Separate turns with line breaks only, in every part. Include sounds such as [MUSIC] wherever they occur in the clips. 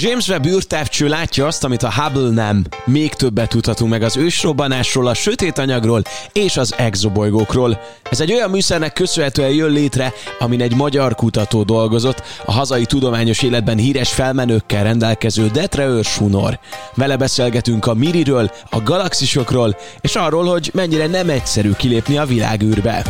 James Webb űrtávcső látja azt, amit a Hubble nem. Még többet tudhatunk meg az ősrobbanásról, a sötét anyagról és az exobolygókról. Ez egy olyan műszernek köszönhetően jön létre, amin egy magyar kutató dolgozott, a hazai tudományos életben híres felmenőkkel rendelkező Detre Őrsunor. Vele beszélgetünk a Miriről, a galaxisokról, és arról, hogy mennyire nem egyszerű kilépni a világűrbe.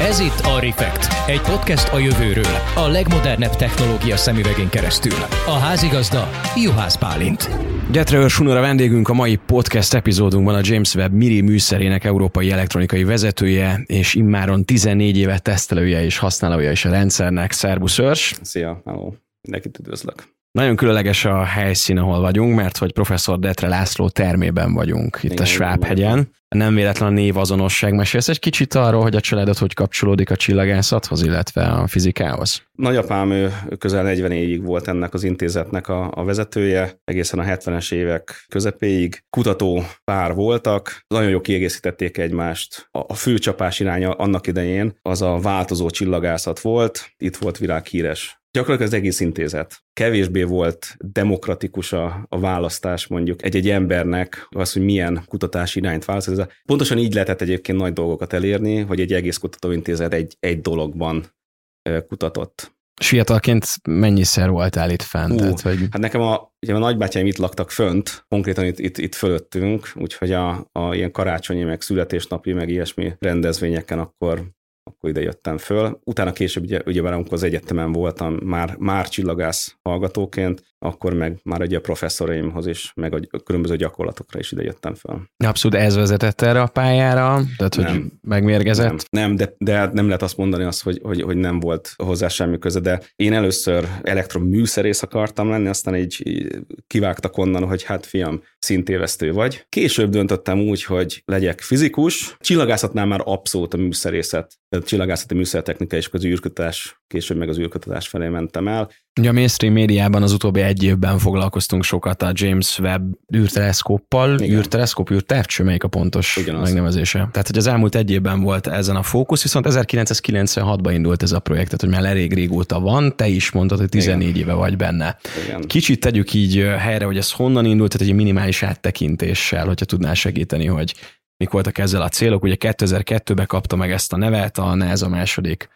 Ez itt a Refekt, egy podcast a jövőről, a legmodernebb technológia szemüvegén keresztül. A házigazda Juhász Pálint.
Gyetre Sunor a vendégünk a mai podcast epizódunkban a James Webb Miri műszerének európai elektronikai vezetője, és immáron 14 éve tesztelője és használója is a rendszernek. Szerbusz Örs!
Szia, hello! Mindenkit üdvözlök!
Nagyon különleges a helyszín, ahol vagyunk, mert hogy professzor Detre László termében vagyunk itt igen, a Schwab-hegyen. Nem véletlen a név azonosság. Mesélsz egy kicsit arról, hogy a családod hogy kapcsolódik a csillagászathoz, illetve a fizikához?
Nagyapám ő közel 40 évig volt ennek az intézetnek a, a vezetője, egészen a 70-es évek közepéig. Kutató pár voltak, nagyon jó kiegészítették egymást. A, a fő csapás iránya annak idején az a változó csillagászat volt, itt volt világhíres Gyakorlatilag az egész intézet. Kevésbé volt demokratikus a, a választás mondjuk egy-egy embernek, az, hogy milyen kutatási irányt választ. Pontosan így lehetett egyébként nagy dolgokat elérni, hogy egy egész kutatóintézet egy, egy dologban kutatott.
És fiatalként mennyiszer voltál itt fent? Uh,
Tehát, hogy... Hát nekem a, ugye a nagybátyáim itt laktak fönt, konkrétan itt, itt, itt fölöttünk, úgyhogy a, a ilyen karácsonyi, meg születésnapi, meg ilyesmi rendezvényeken akkor akkor ide jöttem föl. Utána később, ugye, ugye amikor az egyetemen voltam, már, már csillagász hallgatóként, akkor meg már ugye a professzoraimhoz is, meg a különböző gyakorlatokra is ide jöttem föl.
Abszolút ez vezetett erre a pályára? Tehát, hogy nem, megmérgezett?
Nem, nem de, de nem lehet azt mondani azt, hogy, hogy, hogy nem volt hozzá semmi köze, de én először elektroműszerész akartam lenni, aztán így kivágtak onnan, hogy hát fiam, szintévesztő vagy. Később döntöttem úgy, hogy legyek fizikus. Csillagászatnál már abszolút a műszerészet, a csillagászati műszertechnika és az később meg az űrkutatás felé mentem el.
Ugye a mainstream médiában az utóbbi egy évben foglalkoztunk sokat a James Webb űrteleszkóppal, űrteleszkóp, űrtávcső, melyik a pontos Ugyanaz. megnevezése. Tehát, hogy az elmúlt egy évben volt ezen a fókusz, viszont 1996-ban indult ez a projekt, tehát hogy már elég régóta van, te is mondtad, hogy 14 Igen. éve vagy benne. Igen. Kicsit tegyük így helyre, hogy ez honnan indult, tehát egy minimális áttekintéssel, hogyha tudnál segíteni, hogy mik voltak ezzel a célok. Ugye 2002-ben kapta meg ezt a nevet a NASA második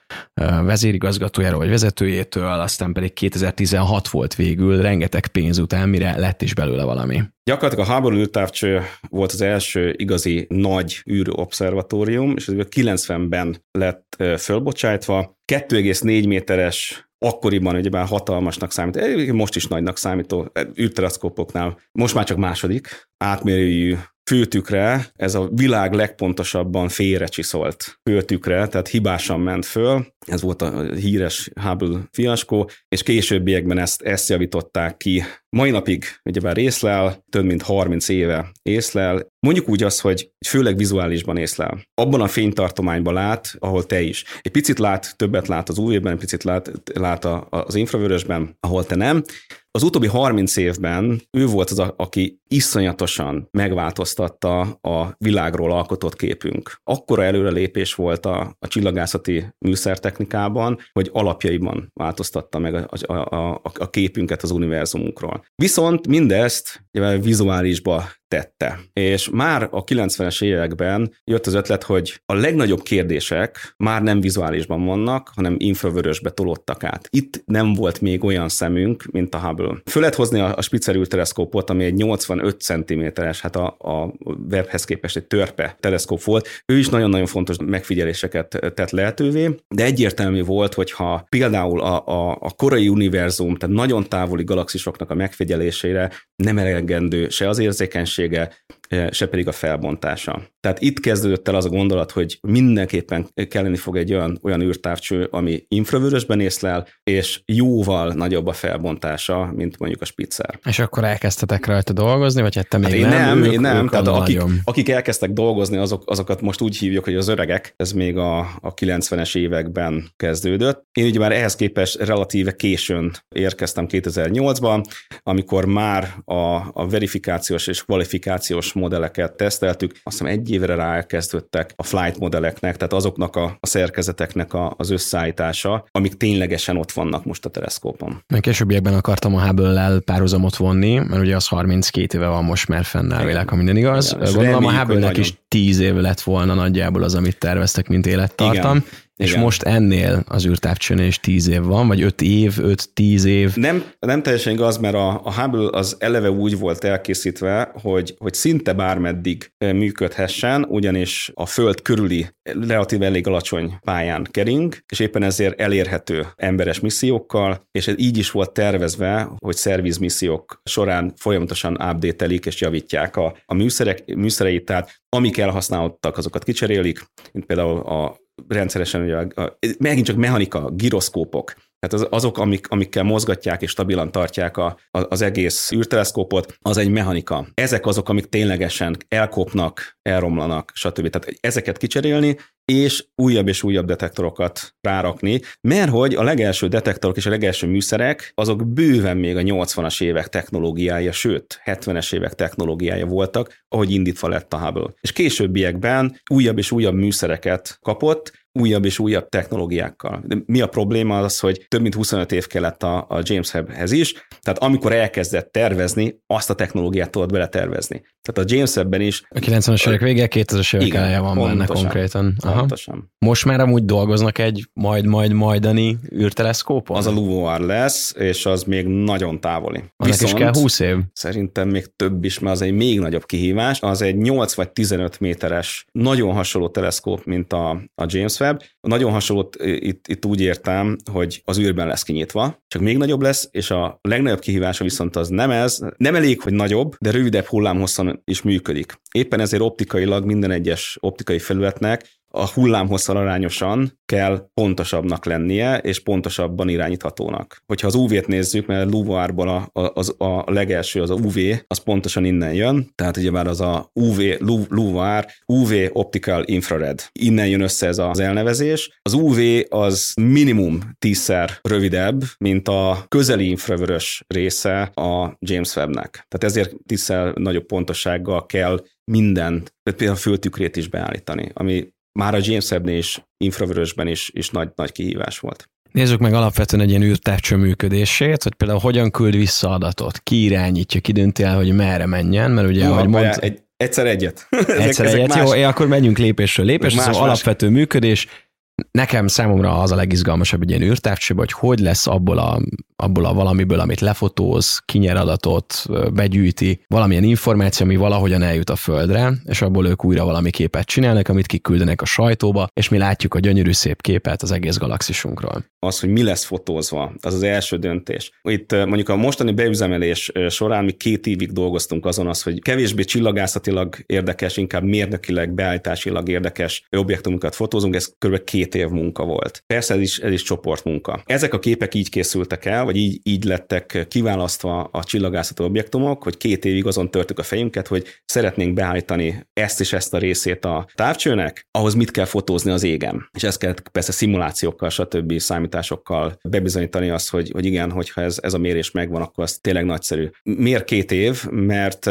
vezérigazgatójáról vagy vezetőjétől, aztán pedig 2016 volt végül, rengeteg pénz után, mire lett is belőle valami.
Gyakorlatilag a háború űrtávcső volt az első igazi nagy űrobszervatórium, és ez 90-ben lett fölbocsájtva. 2,4 méteres akkoriban ugyebár hatalmasnak számít, most is nagynak számító űrteleszkópoknál, most már csak második átmérőjű főtükre, ez a világ legpontosabban félrecsiszolt főtükre, tehát hibásan ment föl, ez volt a híres Hubble fiaskó, és későbbiekben ezt, ezt javították ki. Mai napig ugyebár észlel, több mint 30 éve észlel, mondjuk úgy az, hogy főleg vizuálisban észlel. Abban a fénytartományban lát, ahol te is. Egy picit lát, többet lát az UV-ben, egy picit lát, lát az infravörösben, ahol te nem. Az utóbbi 30 évben ő volt az, a, aki iszonyatosan megváltoztatta a világról alkotott képünk. Akkora előrelépés volt a, a csillagászati műszertechnikában, hogy alapjaiban változtatta meg a, a, a, a képünket az univerzumunkról. Viszont mindezt vizuálisba tette. És már a 90-es években jött az ötlet, hogy a legnagyobb kérdések már nem vizuálisban vannak, hanem infravörösbe tolódtak át. Itt nem volt még olyan szemünk, mint a Hubble. Föl lehet hozni a, a Spitzer űrteleszkópot, ami egy 85 cm-es, hát a, a webhez képest egy törpe teleszkóp volt. Ő is nagyon-nagyon fontos megfigyeléseket tett lehetővé, de egyértelmű volt, hogyha például a, a, a korai univerzum, tehát nagyon távoli galaxisoknak a megfigyelésére nem elegendő se az szüksége se pedig a felbontása. Tehát itt kezdődött el az a gondolat, hogy mindenképpen kelleni fog egy olyan, olyan űrtávcső, ami infravörösben észlel, és jóval nagyobb a felbontása, mint mondjuk a Spitzer.
És akkor elkezdtetek rajta dolgozni, vagy hát te még
hát én nem? Nem, ők, én nem. Ők Tehát akik, akik elkezdtek dolgozni, azok, azokat most úgy hívjuk, hogy az öregek. Ez még a, a 90-es években kezdődött. Én ugye már ehhez képest relatíve későn érkeztem 2008-ban, amikor már a, a verifikációs és kvalifikációs modelleket teszteltük, azt hiszem egy évre rákezdődtek a flight modelleknek, tehát azoknak a, a szerkezeteknek a, az összeállítása, amik ténylegesen ott vannak most a teleszkópon.
Meg későbbiekben akartam a Hubble-lel párhuzamot vonni, mert ugye az 32 éve van most már fennáll ha minden igaz. Igen, Gondolom a Hubble-nek is 10 év lett volna nagyjából az, amit terveztek, mint élettartam. Igen. És Igen. most ennél az űrtávcsőnél is tíz év van, vagy öt év, öt-tíz év.
Nem, nem teljesen igaz, mert a, a Hubble az eleve úgy volt elkészítve, hogy, hogy szinte bármeddig működhessen, ugyanis a Föld körüli relatív elég alacsony pályán kering, és éppen ezért elérhető emberes missziókkal, és ez így is volt tervezve, hogy szervizmissziók során folyamatosan update és javítják a, a műszerek, műszereit, tehát amik elhasználódtak, azokat kicserélik, mint például a rendszeresen, ugye a, megint csak mechanika, giroszkópok, tehát az, azok, amik, amikkel mozgatják és stabilan tartják a, az egész űrteleszkópot, az egy mechanika. Ezek azok, amik ténylegesen elkopnak, elromlanak, stb. Tehát ezeket kicserélni, és újabb és újabb detektorokat rárakni, mert hogy a legelső detektorok és a legelső műszerek, azok bőven még a 80-as évek technológiája, sőt, 70-es évek technológiája voltak, ahogy indítva lett a Hubble. És későbbiekben újabb és újabb műszereket kapott, újabb és újabb technológiákkal. De mi a probléma az, hogy több mint 25 év kellett a, a James Webb-hez is, tehát amikor elkezdett tervezni, azt a technológiát tudott beletervezni. Tehát a James Webb-ben is...
A 90-es évek vége, 2000-es évek eleje van pontosan, benne konkrétan. Aha. Pontosan. Most már amúgy dolgoznak egy majd-majd majdani űrteleszkópon?
Az a LUVOIR lesz, és az még nagyon távoli.
Annak Viszont is kell 20 év?
Szerintem még több is, mert az egy még nagyobb kihívás. Az egy 8 vagy 15 méteres, nagyon hasonló teleszkóp, mint a, a James Webb. Nagyon hasonló, itt, itt úgy értem, hogy az űrben lesz kinyitva, csak még nagyobb lesz, és a legnagyobb kihívása viszont az nem ez, nem elég, hogy nagyobb, de rövidebb hullámhosszon is működik. Éppen ezért optikailag minden egyes optikai felületnek a hullámhosszal arányosan kell pontosabbnak lennie, és pontosabban irányíthatónak. Hogyha az UV-t nézzük, mert Luvoárból a, a, a legelső az a UV, az pontosan innen jön, tehát ugye már az a UV, Luvoár, UV Optical Infrared. Innen jön össze ez az elnevezés. Az UV az minimum tízszer rövidebb, mint a közeli infravörös része a James Webb-nek. Tehát ezért tízszer nagyobb pontossággal kell minden, például a föltükrét is beállítani, ami már a James webb és infravörösben is, is nagy, nagy kihívás volt.
Nézzük meg alapvetően egy ilyen űrtávcső működését, hogy például hogyan küld vissza adatot, ki irányítja, ki dönti el, hogy merre menjen, mert ugye, ahogy mond...
Egy, egyszer egyet. [LAUGHS]
Egyszer ezek egyet, más... jó, akkor menjünk lépésről lépésre, ez az alapvető működés, Nekem számomra az a legizgalmasabb egy ilyen űrtávcsőben, hogy hogy lesz abból a, abból a valamiből, amit lefotóz, kinyer adatot, begyűjti, valamilyen információ, ami valahogyan eljut a Földre, és abból ők újra valami képet csinálnak, amit kiküldenek a sajtóba, és mi látjuk a gyönyörű szép képet az egész galaxisunkról.
Az, hogy mi lesz fotózva, az az első döntés. Itt mondjuk a mostani beüzemelés során mi két évig dolgoztunk azon az, hogy kevésbé csillagászatilag érdekes, inkább mérnökileg, beállításilag érdekes objektumokat fotózunk, ez kb. két két év munka volt. Persze ez is, ez is csoportmunka. Ezek a képek így készültek el, vagy így, így lettek kiválasztva a csillagászati objektumok, hogy két évig azon törtük a fejünket, hogy szeretnénk beállítani ezt és ezt a részét a távcsőnek, ahhoz mit kell fotózni az égen. És ezt kell persze szimulációkkal, stb. számításokkal bebizonyítani azt, hogy, hogy igen, hogyha ez, ez a mérés megvan, akkor az tényleg nagyszerű. Miért két év? Mert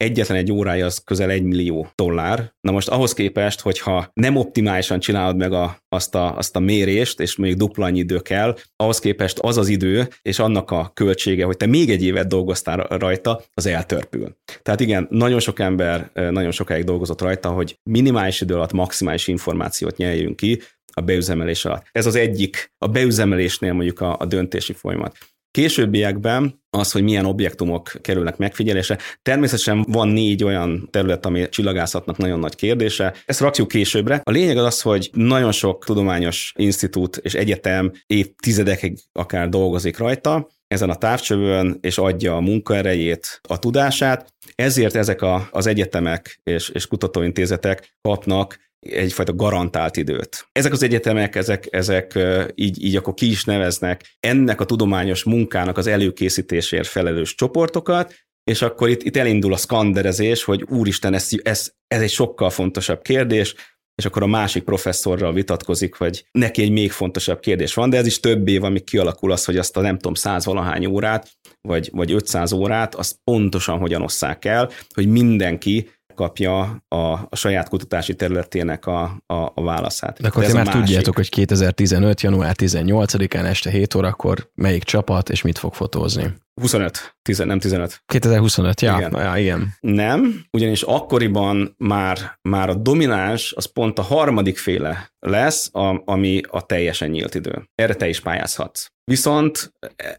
egyetlen egy órája az közel egy millió dollár. Na most ahhoz képest, hogyha nem optimálisan csinálod meg a, azt, a, azt a mérést, és még dupla annyi idő kell, ahhoz képest az az idő, és annak a költsége, hogy te még egy évet dolgoztál rajta, az eltörpül. Tehát igen, nagyon sok ember nagyon sokáig dolgozott rajta, hogy minimális idő alatt maximális információt nyeljünk ki, a beüzemelés alatt. Ez az egyik, a beüzemelésnél mondjuk a, a döntési folyamat. Későbbiekben az, hogy milyen objektumok kerülnek megfigyelésre. Természetesen van négy olyan terület, ami csillagászatnak nagyon nagy kérdése. Ezt rakjuk későbbre. A lényeg az az, hogy nagyon sok tudományos institút és egyetem évtizedekig akár dolgozik rajta, ezen a távcsövön, és adja a munkaerejét, a tudását. Ezért ezek a, az egyetemek és, és kutatóintézetek kapnak egyfajta garantált időt. Ezek az egyetemek, ezek, ezek így, így akkor ki is neveznek ennek a tudományos munkának az előkészítésért felelős csoportokat, és akkor itt, itt elindul a skanderezés, hogy úristen, ez, ez, ez egy sokkal fontosabb kérdés, és akkor a másik professzorral vitatkozik, hogy neki egy még fontosabb kérdés van, de ez is több év, amíg kialakul az, hogy azt a nem tudom, száz valahány órát, vagy, vagy 500 órát, azt pontosan hogyan osszák el, hogy mindenki megkapja a, a saját kutatási területének a, a, a válaszát.
De akkor ti már másik. tudjátok, hogy 2015. január 18-án este 7 órakor melyik csapat és mit fog fotózni.
25, 10, nem 15.
2025, ja, igen. Ja, igen.
Nem, ugyanis akkoriban már, már a domináns az pont a harmadik féle lesz, a, ami a teljesen nyílt idő. Erre te is pályázhatsz. Viszont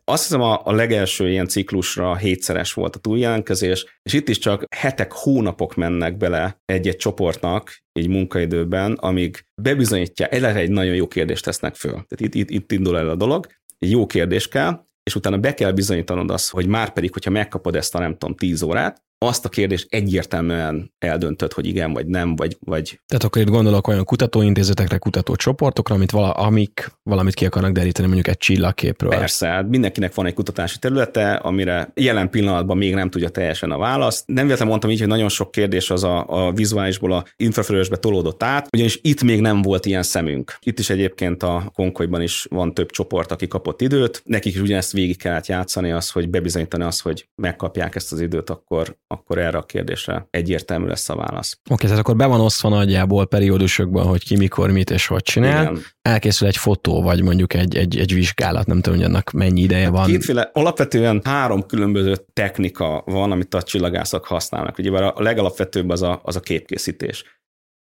azt hiszem a, a legelső ilyen ciklusra hétszeres volt a túljelentkezés, és itt is csak hetek, hónapok mennek bele egy-egy csoportnak, egy munkaidőben, amíg bebizonyítja, eleve egy nagyon jó kérdést tesznek föl. Tehát itt, itt, itt indul el a dolog, egy jó kérdés kell, és utána be kell bizonyítanod azt, hogy már pedig, hogyha megkapod ezt a nem tudom, 10 órát, azt a kérdést egyértelműen eldöntöd, hogy igen vagy nem, vagy... vagy...
Tehát akkor itt gondolok olyan kutatóintézetekre, kutatócsoportokra, amit vala, amik valamit ki akarnak deríteni mondjuk egy csillagképről.
Persze, hát mindenkinek van egy kutatási területe, amire jelen pillanatban még nem tudja teljesen a választ. Nem véletlenül mondtam így, hogy nagyon sok kérdés az a, a vizuálisból a infrafölösbe tolódott át, ugyanis itt még nem volt ilyen szemünk. Itt is egyébként a Konkolyban is van több csoport, aki kapott időt. Nekik is ugyanezt végig kellett játszani, az, hogy bebizonyítani azt, hogy megkapják ezt az időt, akkor akkor erre a kérdésre egyértelmű lesz a válasz.
Oké, okay, tehát akkor be van osztva nagyjából periódusokban, hogy ki mikor mit és hogy csinál. Igen. Elkészül egy fotó, vagy mondjuk egy, egy, egy vizsgálat, nem tudom, hogy annak mennyi ideje van.
Kétféle, alapvetően három különböző technika van, amit a csillagászok használnak. Ugye a legalapvetőbb az a, az a képkészítés.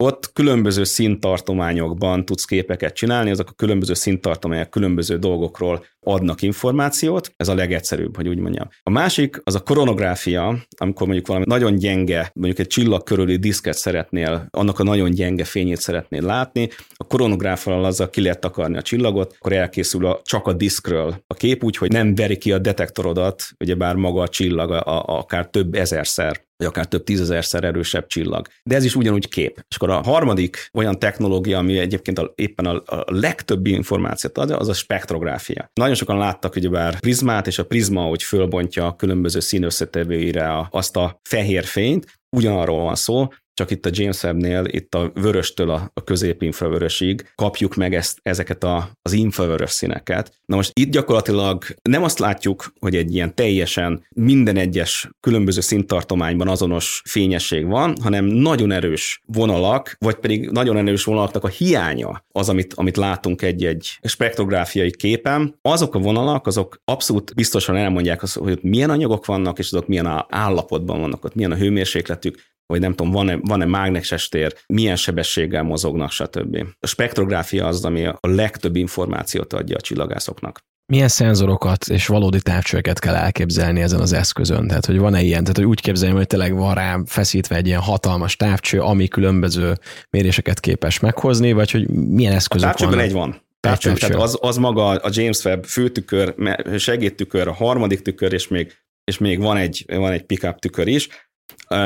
Ott különböző színtartományokban tudsz képeket csinálni, azok a különböző színtartományok különböző dolgokról adnak információt, ez a legegyszerűbb, hogy úgy mondjam. A másik az a koronográfia, amikor mondjuk valami nagyon gyenge, mondjuk egy csillag körüli diszket szeretnél, annak a nagyon gyenge fényét szeretnél látni, a koronográfal azzal ki lehet takarni a csillagot, akkor elkészül a, csak a diszkről a kép úgy, hogy nem veri ki a detektorodat, ugyebár maga a csillag a, a, akár több ezerszer vagy akár több tízezerszer erősebb csillag. De ez is ugyanúgy kép. És akkor a harmadik olyan technológia, ami egyébként a, éppen a, a legtöbb információt adja, az a spektrográfia. Nagyon sokan láttak ugyebár prizmát, és a prizma, hogy fölbontja a különböző színösszetevőire azt a fehér fényt, ugyanarról van szó, csak itt a James Webb-nél, itt a vöröstől a, a középinfravörösig kapjuk meg ezt, ezeket a, az infravörös színeket. Na most itt gyakorlatilag nem azt látjuk, hogy egy ilyen teljesen minden egyes különböző színtartományban azonos fényesség van, hanem nagyon erős vonalak, vagy pedig nagyon erős vonalaknak a hiánya az, amit, amit látunk egy-egy spektrográfiai képen. Azok a vonalak, azok abszolút biztosan elmondják azt, hogy ott milyen anyagok vannak, és azok milyen állapotban vannak, ott milyen a hőmérsékletük, vagy nem tudom, van-e, van-e mágneses tér, milyen sebességgel mozognak, stb. A spektrográfia az, ami a legtöbb információt adja a csillagászoknak.
Milyen szenzorokat és valódi távcsöveket kell elképzelni ezen az eszközön? Tehát, hogy van-e ilyen? Tehát, hogy úgy képzeljem, hogy tényleg van rá feszítve egy ilyen hatalmas távcső, ami különböző méréseket képes meghozni, vagy hogy milyen eszközök vannak?
egy van. Távcső, tehát az, az maga a James Webb főtükör, segédtükör, a harmadik tükör, és még, és még van egy, van egy pickup tükör is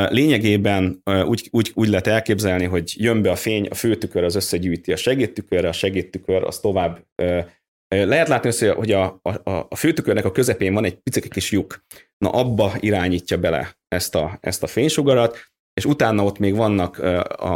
Lényegében úgy, úgy, úgy lehet elképzelni, hogy jön be a fény, a főtükör az összegyűjti a segédtükörre, a segédtükör az tovább lehet látni, hogy a, a, a főtükörnek a közepén van egy picit kis lyuk. Na abba irányítja bele ezt a, ezt a fénysugarat, és utána ott még vannak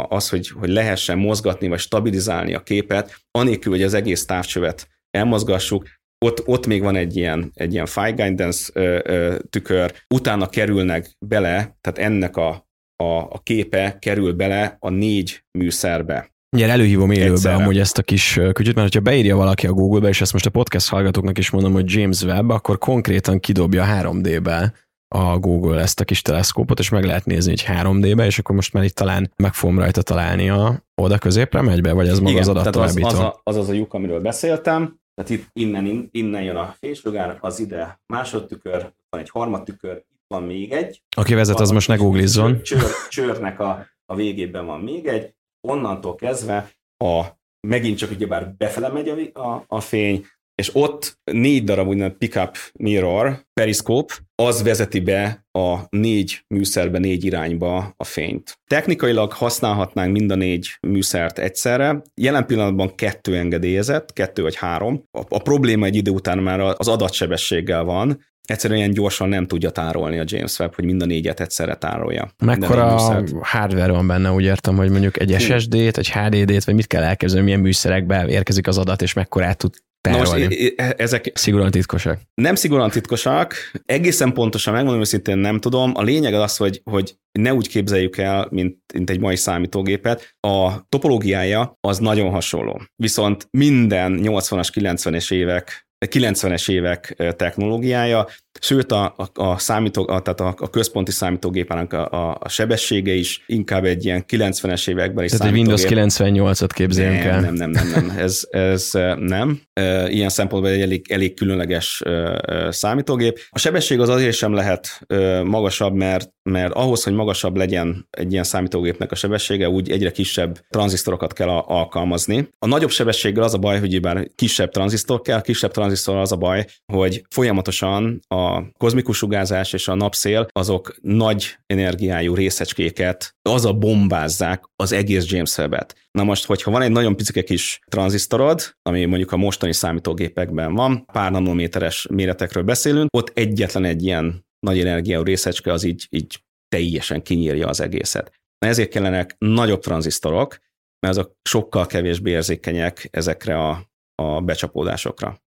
az, hogy, hogy lehessen mozgatni vagy stabilizálni a képet, anélkül, hogy az egész távcsövet elmozgassuk, ott, ott még van egy ilyen, egy ilyen file guidance ö, ö, tükör, utána kerülnek bele, tehát ennek a, a, a képe kerül bele a négy műszerbe.
Ugye előhívom élőbe Egyszerre. amúgy ezt a kis kütyüt, mert ha beírja valaki a Google-be, és ezt most a podcast hallgatóknak is mondom, hogy James Webb, akkor konkrétan kidobja 3D-be a Google ezt a kis teleszkópot, és meg lehet nézni egy 3D-be, és akkor most már itt talán meg fogom rajta találni a oda középre megy be, vagy ez maga az adattovábbító?
Az, az, a, az az a lyuk, amiről beszéltem, tehát itt innen, innen jön a fénysugár, az ide másodtükör, van egy harmadtükör, itt van még egy.
Aki vezet, az most ne googlizzon.
Csőr, csőrnek a, a végében van még egy. Onnantól kezdve a megint csak ugyebár befele megy a, a, a fény, és ott négy darab úgynevezett pickup mirror, periszkóp, az vezeti be a négy műszerbe, négy irányba a fényt. Technikailag használhatnánk mind a négy műszert egyszerre. Jelen pillanatban kettő engedélyezett, kettő vagy három. A, a probléma egy idő után már az adatsebességgel van, egyszerűen ilyen gyorsan nem tudja tárolni a James Webb, hogy mind a négyet egyszerre tárolja.
Mekkora hardware van benne, úgy értem, hogy mondjuk egy SSD-t, egy HDD-t, vagy mit kell elképzelni, milyen műszerekbe érkezik az adat, és mekkorát tud tárolni.
Na most ezek
szigorúan titkosak.
Nem szigorúan titkosak, egészen pontosan megmondom őszintén nem tudom. A lényeg az az, hogy, hogy ne úgy képzeljük el, mint, mint egy mai számítógépet. A topológiája az nagyon hasonló. Viszont minden 80-as, 90-es évek 90-es évek technológiája, sőt a, a, a, számító, a, tehát a, a központi számítógépának a, a, a sebessége is inkább egy ilyen 90-es években is
Tehát egy Windows 98-at képzeljünk
nem,
el.
Nem, nem, nem, nem, ez, ez nem. Ilyen szempontból egy elég, elég különleges számítógép. A sebesség az azért sem lehet magasabb, mert, mert ahhoz, hogy magasabb legyen egy ilyen számítógépnek a sebessége, úgy egyre kisebb tranzisztorokat kell alkalmazni. A nagyobb sebességgel az a baj, hogy bár kisebb tranzisztor kell, kisebb tranzisztor az a baj, hogy folyamatosan a kozmikus sugárzás és a napszél azok nagy energiájú részecskéket az a bombázzák az egész James Webb-et. Na most, hogyha van egy nagyon picike kis tranzisztorod, ami mondjuk a mostani számítógépekben van, pár nanométeres méretekről beszélünk, ott egyetlen egy ilyen nagy energiájú részecske az így, így teljesen kinyírja az egészet. Ezért kellenek nagyobb tranzisztorok, mert azok sokkal kevésbé érzékenyek ezekre a, a becsapódásokra.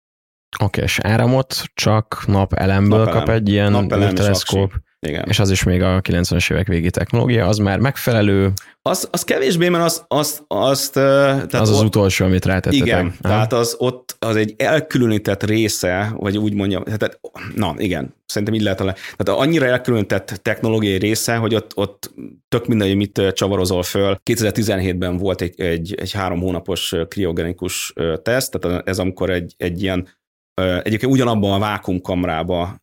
Oké, és áramot csak napelemből Napelem. kap egy ilyen teleszkóp. Igen. És az is még a 90-es évek végi technológia, az már megfelelő.
Az, az kevésbé, mert az, az, azt... Tehát
az az ott, utolsó, amit rátettetek.
Igen, ha? tehát az ott az egy elkülönített része, vagy úgy mondjam, tehát, na igen, szerintem így lehet. Tehát annyira elkülönített technológiai része, hogy ott, ott tök mindegy, mit csavarozol föl. 2017-ben volt egy, egy, egy három hónapos kriogenikus teszt, tehát ez amikor egy, egy ilyen Egyébként ugyanabban a vákumkamrába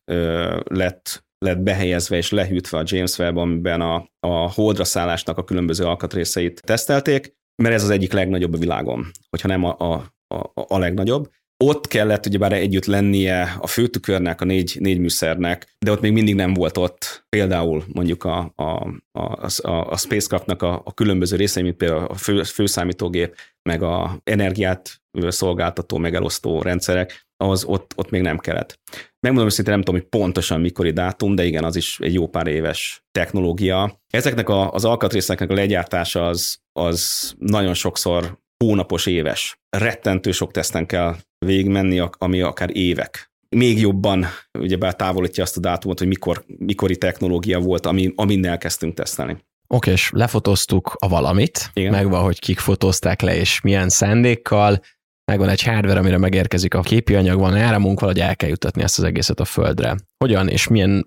lett lett behelyezve és lehűtve a James Webb, amiben a, a holdra szállásnak a különböző alkatrészeit tesztelték, mert ez az egyik legnagyobb a világon, hogyha nem a, a, a, a legnagyobb. Ott kellett ugyebár együtt lennie a főtükörnek, a négy, négy műszernek, de ott még mindig nem volt ott például mondjuk a, a, a, a, a spacecraftnak a, a különböző részei, mint például a fő, főszámítógép, meg a energiát szolgáltató, megelosztó rendszerek, az ott, ott még nem kellett. Megmondom őszintén, nem tudom, hogy pontosan mikori dátum, de igen, az is egy jó pár éves technológia. Ezeknek a, az alkatrészeknek a legyártása az, az nagyon sokszor hónapos, éves. Rettentő sok teszten kell végigmenni, ami akár évek. Még jobban ugyebár távolítja azt a dátumot, hogy mikor, mikori technológia volt, ami, amin elkezdtünk tesztelni.
Oké, és lefotoztuk a valamit, Igen. megvan, hogy kik fotózták le, és milyen szándékkal, megvan egy hardware, amire megérkezik a képi anyag, van áramunk, valahogy el kell jutatni ezt az egészet a földre. Hogyan és milyen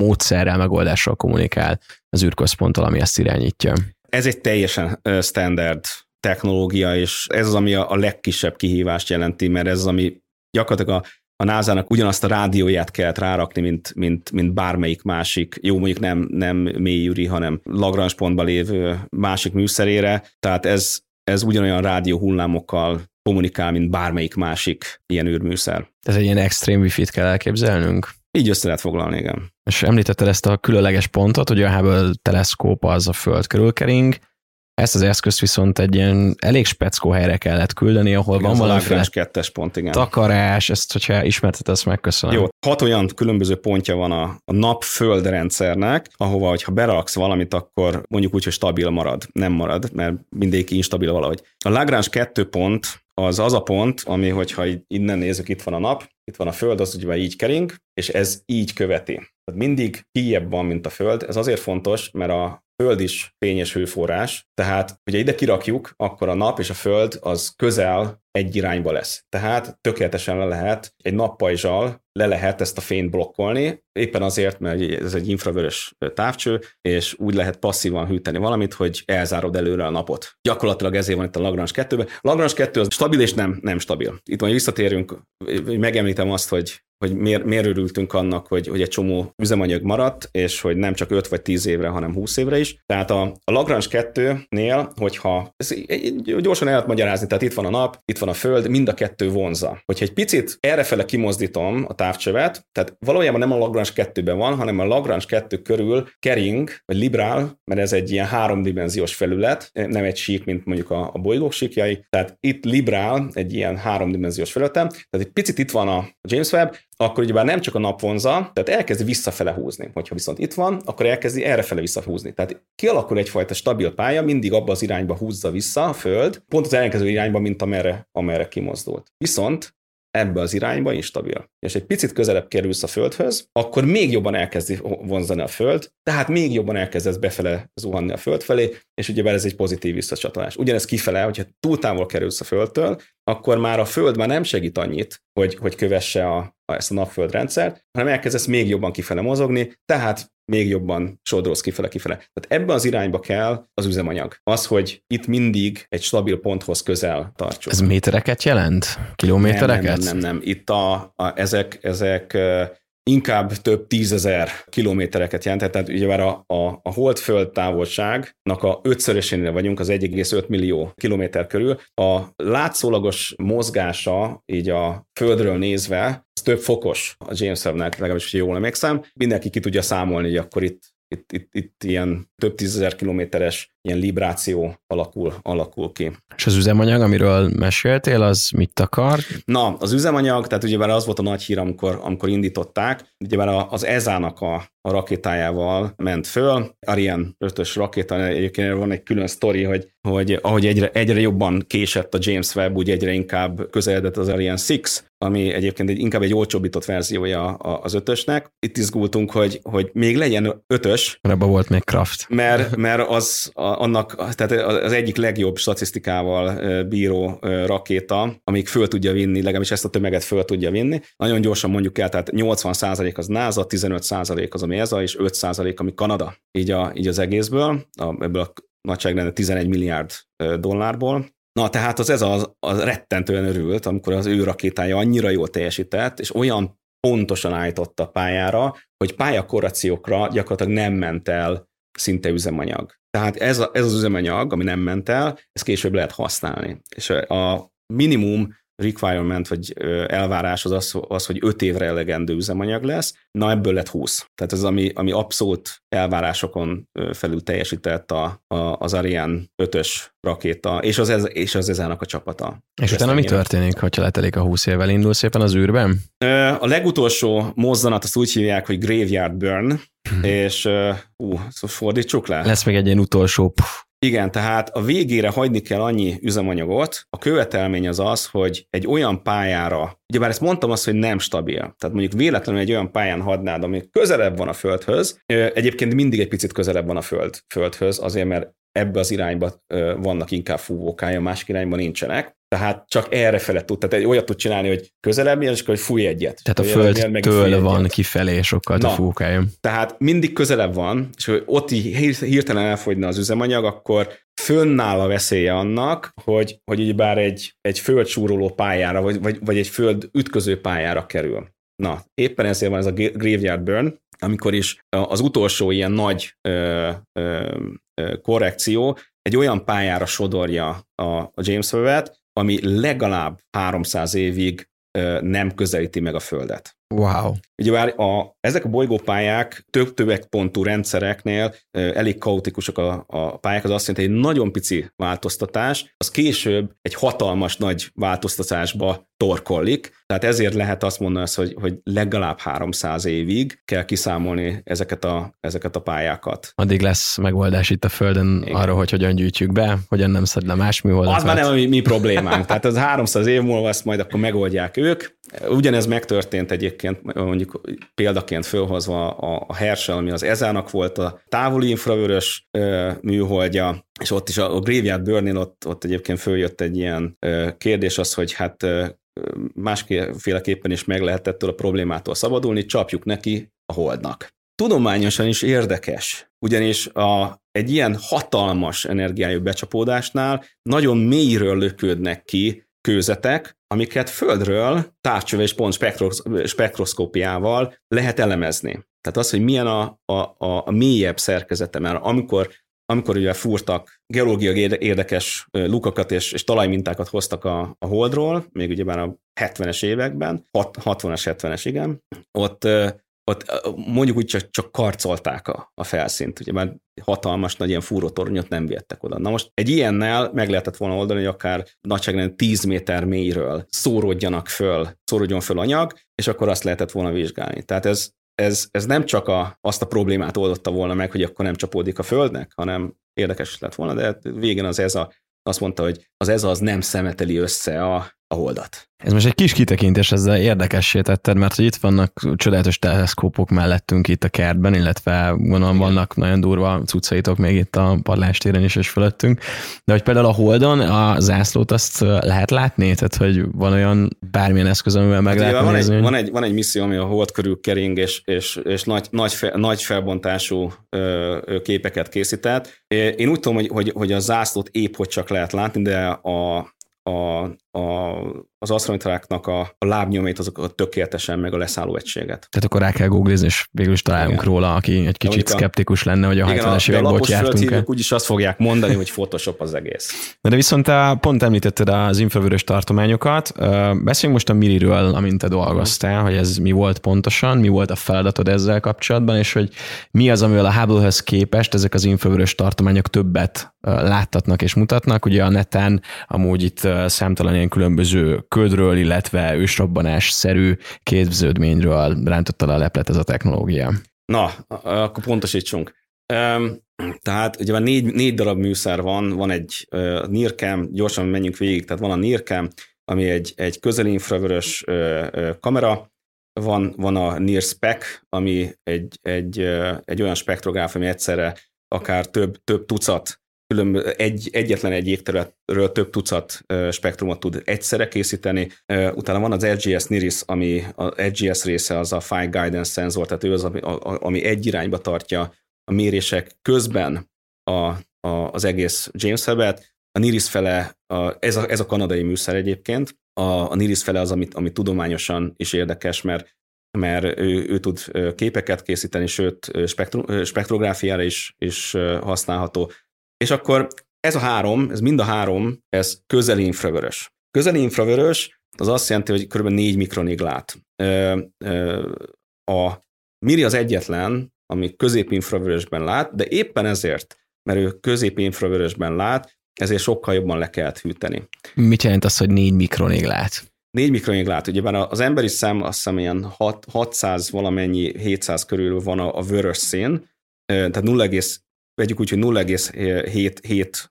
módszerrel, megoldással kommunikál az űrközponttal, ami ezt irányítja?
Ez egy teljesen standard technológia, és ez az, ami a legkisebb kihívást jelenti, mert ez az, ami gyakorlatilag a a NASA-nak ugyanazt a rádióját kellett rárakni, mint, mint, mint bármelyik másik, jó mondjuk nem, nem mélyűri, hanem Lagrange pontban lévő másik műszerére, tehát ez, ez ugyanolyan rádió hullámokkal kommunikál, mint bármelyik másik ilyen űrműszer.
Ez egy ilyen extrém wifi-t kell elképzelnünk?
Így össze lehet foglalni, igen.
És említetted ezt a különleges pontot, hogy a Hubble teleszkóp az a Föld körül kering, ezt az eszközt viszont egy ilyen elég speckó helyre kellett küldeni, ahol igen, van valamiféle
kettes pont, igen.
takarás, ezt, hogyha ismertet, ezt megköszönöm.
Jó, hat olyan különböző pontja van a, a nap-föld rendszernek, ahova, hogyha beraksz valamit, akkor mondjuk úgy, hogy stabil marad. Nem marad, mert mindegyik instabil valahogy. A Lagrange kettő pont az az a pont, ami, hogyha innen nézzük, itt van a nap, itt van a Föld, az ugye így kering, és ez így követi. Tehát mindig kijebb van, mint a Föld. Ez azért fontos, mert a Föld is fényes hőforrás, tehát hogyha ide kirakjuk, akkor a nap és a Föld az közel egy irányba lesz. Tehát tökéletesen le lehet egy nappajzsal le lehet ezt a fényt blokkolni, éppen azért, mert ez egy infravörös távcső, és úgy lehet passzívan hűteni valamit, hogy elzárod előre a napot. Gyakorlatilag ezért van itt a Lagrange 2-ben. Lagrange 2 az stabil és nem, nem stabil. Itt majd visszatérünk, megemlítem azt, hogy hogy miért, miért örültünk annak, hogy, hogy egy csomó üzemanyag maradt, és hogy nem csak 5 vagy 10 évre, hanem 20 évre is. Tehát a, a Lagrange 2-nél, hogyha ez gyorsan el lehet magyarázni, tehát itt van a nap, itt van a föld, mind a kettő vonza. Hogyha egy picit errefele kimozdítom a távcsövet, tehát valójában nem a Lagrange 2-ben van, hanem a Lagrange 2 körül kering, vagy librál, mert ez egy ilyen háromdimenziós felület, nem egy sík, mint mondjuk a, a bolygók síkjai, tehát itt librál egy ilyen háromdimenziós felületem, tehát egy picit itt van a James Webb, akkor ugyebár nem csak a nap vonza, tehát elkezdi visszafele húzni. Hogyha viszont itt van, akkor elkezdi errefele visszahúzni. Tehát kialakul egyfajta stabil pálya, mindig abba az irányba húzza vissza a Föld, pont az ellenkező irányba, mint amerre, amerre kimozdult. Viszont ebbe az irányba instabil. És egy picit közelebb kerülsz a Földhöz, akkor még jobban elkezdi vonzani a Föld, tehát még jobban elkezdesz befele zuhanni a Föld felé, és ugye ez egy pozitív visszacsatolás. Ugyanez kifele, hogyha túl távol kerülsz a Földtől, akkor már a Föld már nem segít annyit, hogy, hogy kövesse a, ezt a napföld rendszert, hanem elkezdesz még jobban kifele mozogni, tehát még jobban sodródsz kifele-kifele. Tehát ebben az irányba kell az üzemanyag. Az, hogy itt mindig egy stabil ponthoz közel tartsuk.
Ez métereket jelent? Kilométereket?
Nem, nem, nem, nem. Itt a, a, ezek, ezek inkább több tízezer kilométereket jelent, tehát ugye már a, a, a holdföld távolságnak a ötszörösénél vagyunk, az 1,5 millió kilométer körül. A látszólagos mozgása így a földről nézve, több fokos a James Webb-nek, legalábbis, hogy jól emlékszem. Mindenki ki tudja számolni, hogy akkor itt itt, itt, itt ilyen több tízezer kilométeres ilyen libráció alakul, alakul ki.
És az üzemanyag, amiről meséltél, az mit akar?
Na, az üzemanyag, tehát ugye az volt a nagy hír, amikor, amikor indították, ugye az ESA-nak a, a rakétájával ment föl, Ariane 5-ös rakéta, egyébként van egy külön sztori, hogy, hogy ahogy egyre, egyre jobban késett a James Webb, úgy egyre inkább közeledett az Ariane 6, ami egyébként egy, inkább egy olcsóbbított verziója az ötösnek. Itt izgultunk, hogy, hogy még legyen ötös.
Mert abban volt még Kraft.
Mert, mert az annak, tehát az egyik legjobb statisztikával bíró rakéta, amik föl tudja vinni, legalábbis ezt a tömeget föl tudja vinni. Nagyon gyorsan mondjuk el, tehát 80% az NASA, 15% az ami ESA, és 5% ami Kanada, így, a, így az egészből, a, ebből a nagyságrendben 11 milliárd dollárból. Na, tehát az ez az, az rettentően örült, amikor az ő rakétája annyira jól teljesített, és olyan pontosan állította pályára, hogy pályakorreciókra gyakorlatilag nem ment el szinte üzemanyag. Tehát ez, a, ez az üzemanyag, ami nem ment el, ezt később lehet használni. És a minimum requirement, vagy elvárás az az, az, hogy 5 évre elegendő üzemanyag lesz, na ebből lett 20. Tehát ez ami, ami abszolút elvárásokon felül teljesített a, a, az Ariane 5-ös rakéta, és az, ez, és az ezának a csapata.
És utána mi történik, ha letelik a 20 évvel? Indul szépen az űrben?
A legutolsó mozzanat azt úgy hívják, hogy Graveyard Burn, hm. és ú, uh, szóval fordítsuk le.
Lesz még egy ilyen utolsó pff,
igen, tehát a végére hagyni kell annyi üzemanyagot, a követelmény az az, hogy egy olyan pályára, ugyebár ezt mondtam azt, hogy nem stabil, tehát mondjuk véletlenül egy olyan pályán hadnád, ami közelebb van a Földhöz, egyébként mindig egy picit közelebb van a Föld, Földhöz, azért mert ebbe az irányba vannak inkább fúvókája, másik irányban nincsenek. Tehát csak erre fele tud. Tehát egy olyat tud csinálni, hogy közelebb jön, és akkor hogy fúj egyet.
Tehát a földtől van kifelé sokkal a fúvókája.
Tehát mindig közelebb van, és hogy ott így hirtelen elfogyna az üzemanyag, akkor fönnáll a veszélye annak, hogy, hogy így bár egy, egy földsúroló pályára, vagy, vagy, vagy egy föld ütköző pályára kerül. Na, éppen ezért van ez a Graveyard Burn, amikor is az utolsó ilyen nagy ö, ö, korrekció egy olyan pályára sodorja a, a James Webb-et, ami legalább 300 évig nem közelíti meg a Földet.
Wow.
Ugye már a, ezek a bolygópályák több többekpontú rendszereknél elég kaotikusak a, a pályák, az azt jelenti, hogy egy nagyon pici változtatás, az később egy hatalmas nagy változtatásba torkollik, tehát ezért lehet azt mondani, hogy, hogy legalább 300 évig kell kiszámolni ezeket a, ezeket a pályákat.
Addig lesz megoldás itt a Földön Igen. arra, hogy hogyan gyűjtjük be, hogyan nem szed le más műholdat.
Az már nem a mi, mi problémánk. Tehát az 300 év múlva azt majd akkor megoldják ők. Ugyanez megtörtént egyébként, mondjuk példaként fölhozva a, a Herschel, ami az ESA-nak volt a távoli infravörös ö, műholdja, és ott is a, a Graveyard burn ott, ott egyébként följött egy ilyen ö, kérdés az, hogy hát ö, másféleképpen is meg lehet ettől a problémától szabadulni, csapjuk neki a holdnak. Tudományosan is érdekes, ugyanis a, egy ilyen hatalmas energiájú becsapódásnál nagyon mélyről lökődnek ki kőzetek, amiket földről távcsöve és pont spektroszkópiával lehet elemezni. Tehát az, hogy milyen a, a, a, a mélyebb szerkezete, mert amikor amikor ugye fúrtak geológiai érdekes lukakat és, és talajmintákat hoztak a, a Holdról, még ugye már a 70-es években, 60-as, 70-es, igen, ott, ott mondjuk úgy csak, csak karcolták a, a felszínt, ugye már hatalmas nagy ilyen fúrótornyot nem viettek oda. Na most egy ilyennel meg lehetett volna oldani, hogy akár nagyságrendben 10 méter mélyről szórodjanak föl, szórodjon föl anyag, és akkor azt lehetett volna vizsgálni. Tehát ez, ez, ez nem csak a, azt a problémát oldotta volna meg, hogy akkor nem csapódik a földnek, hanem érdekes lett volna, de végén az ez a, azt mondta, hogy az ez az nem szemeteli össze a, a holdat.
Ez most egy kis kitekintés, ezzel érdekessé tetted, mert hogy itt vannak csodálatos teleszkópok mellettünk itt a kertben, illetve gondolom vannak nagyon durva cuccaitok még itt a padlástéren is és fölöttünk. De hogy például a Holdon a zászlót azt lehet látni? Tehát, hogy van olyan bármilyen eszköz, amivel meg hát lehet
van
nézni?
Egy, van, egy, van egy misszió, ami a Hold körül kering, és, és, és nagy, nagy, fe, nagy felbontású képeket készített. Én úgy tudom, hogy, hogy, hogy a zászlót épp hogy csak lehet látni, de a, a, a, az asztronitáknak a, a lábnyomait, azokat tökéletesen, meg a leszálló egységet.
Tehát akkor rá kell googlizni, és végül is találunk igen. róla, aki egy kicsit a, szkeptikus lenne, hogy a 70-es évekből jártunk el.
úgyis azt fogják mondani, hogy Photoshop az egész.
De, de viszont te pont említetted az infravörös tartományokat. Beszéljünk most a Miriről, amint te dolgoztál, hogy ez mi volt pontosan, mi volt a feladatod ezzel kapcsolatban, és hogy mi az, amivel a Hubble-höz képest ezek az infravörös tartományok többet láttatnak és mutatnak. Ugye a neten amúgy itt számtalan ilyen különböző ködről, illetve ősrobbanás-szerű képződményről rántotta a leplet ez a technológia.
Na, akkor pontosítsunk. Tehát ugye négy, négy darab műszer van, van egy uh, NIRCam, gyorsan menjünk végig, tehát van a NIRCam, ami egy, egy közelinfravörös kamera, van, van a NIRSPEC, ami egy, egy, egy olyan spektrográf, ami egyszerre akár több, több tucat különböző, egy, egyetlen egy jégterületről több tucat spektrumot tud egyszerre készíteni. Utána van az LGS NIRIS, ami az LGS része az a Fine Guidance Sensor, tehát ő az, ami, ami egy irányba tartja a mérések közben a, a, az egész James Webb-et. A NIRIS fele, a, ez, a, ez a kanadai műszer egyébként, a, a NIRIS fele az, amit, amit tudományosan is érdekes, mert mert ő, ő tud képeket készíteni, sőt spektru, spektrográfiára is, is használható. És akkor ez a három, ez mind a három, ez közeli infravörös. Közeli infravörös az azt jelenti, hogy kb. 4 mikronig lát. A Miri az egyetlen, ami középinfravörösben lát, de éppen ezért, mert ő középinfravörösben lát, ezért sokkal jobban le kellett hűteni.
Mit jelent az, hogy 4 mikronig lát?
4 mikronig lát. Ugyebár az emberi szem azt hiszem ilyen 600 valamennyi, 700 körül van a, a vörös szín, tehát vegyük úgy, hogy 0,7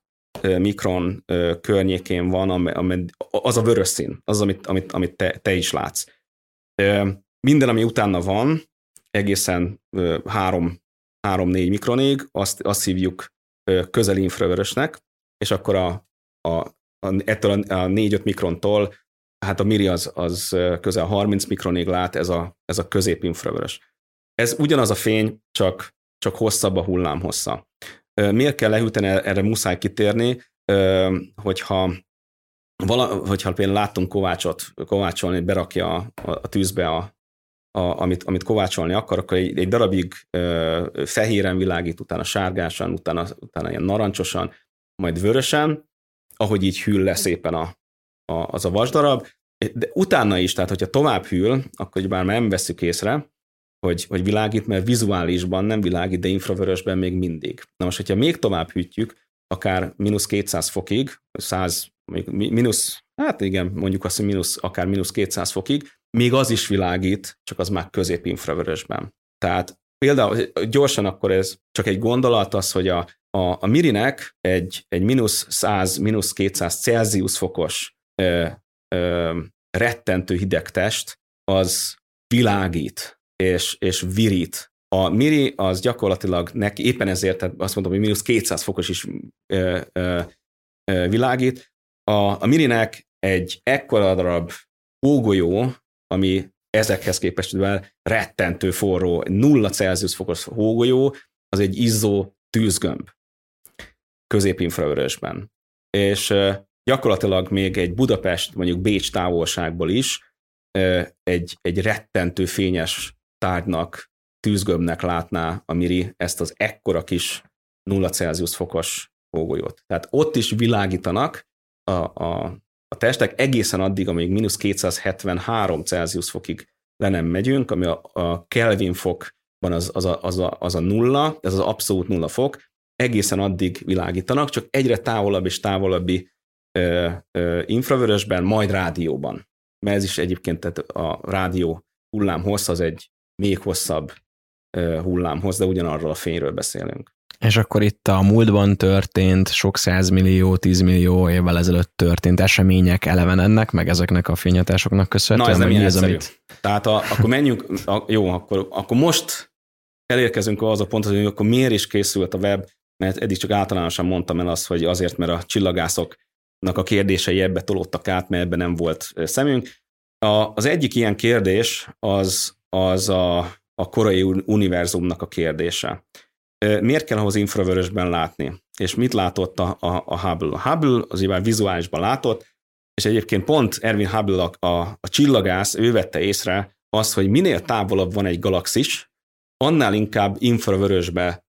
mikron környékén van, az a vörös szín, az, amit, amit, amit te, te is látsz. Minden, ami utána van, egészen 3-4 mikronig, azt, azt hívjuk közeli infravörösnek, és akkor a, a, a, ettől a, a 4-5 mikrontól, hát a miri az, az közel 30 mikronig lát, ez a, ez a középinfravörös. Ez ugyanaz a fény, csak, csak hosszabb a hullám hossza. Miért kell lehűteni, erre muszáj kitérni, hogyha vala, hogyha például láttunk kovácsot, kovácsolni, berakja a, a tűzbe a, a, amit, amit kovácsolni akar, akkor egy, egy darabig ö, fehéren világít, utána sárgásan, utána, utána ilyen narancsosan, majd vörösen, ahogy így hűl le szépen a, a, az a vasdarab, de utána is, tehát hogyha tovább hűl, akkor bár nem veszük észre, hogy, hogy világít, mert vizuálisban nem világít, de infravörösben még mindig. Na most, hogyha még tovább hűtjük, akár mínusz 200 fokig, 100, mínusz, hát igen, mondjuk azt, hogy mínusz, akár mínusz 200 fokig, még az is világít, csak az már infravörösben. Tehát például gyorsan akkor ez csak egy gondolat az, hogy a, a, a Mirinek egy, egy mínusz 100, mínusz 200 Celsius fokos ö, ö, rettentő hideg test, az világít és, és virít. A Miri az gyakorlatilag neki éppen ezért, tehát azt mondom, hogy mínusz 200 fokos is ö, ö, ö, világít. A, a Mirinek egy ekkora darab hógolyó, ami ezekhez képest rettentő forró, 0 Celsius fokos hógolyó, az egy izzó tűzgömb középinfravörösben. És gyakorlatilag még egy Budapest, mondjuk Bécs távolságból is egy, egy rettentő fényes tárgynak, tűzgömbnek látná a Miri ezt az ekkora kis 0 Celsius fokos hógolyót. Tehát ott is világítanak a, a, a testek egészen addig, amíg mínusz 273 Celsius fokig le nem megyünk, ami a, a Kelvin fokban az, az, a, az, a, az a nulla, ez az abszolút nulla fok, egészen addig világítanak, csak egyre távolabb és távolabbi ö, ö, infravörösben, majd rádióban. Mert ez is egyébként tehát a rádió hullám hossz az egy még hosszabb hullámhoz, de ugyanarról a fényről beszélünk.
És akkor itt a múltban történt, sok százmillió, tízmillió évvel ezelőtt történt események eleven ennek, meg ezeknek a fényhatásoknak köszönhetően.
Na, ez nem ilyen ez, amit... Tehát a, akkor menjünk, a, jó, akkor, akkor most elérkezünk az a pontra, hogy akkor miért is készült a web, mert eddig csak általánosan mondtam el azt, hogy azért, mert a csillagászoknak a kérdései ebbe tolódtak át, mert ebben nem volt szemünk. A, az egyik ilyen kérdés az, az a, a korai univerzumnak a kérdése. Miért kell ahhoz infravörösben látni? És mit látott a, a, a Hubble? A Hubble az nyilván vizuálisban látott, és egyébként pont Erwin Hubble a, a, a csillagász, ő vette észre azt, hogy minél távolabb van egy galaxis, annál inkább infravörösbe,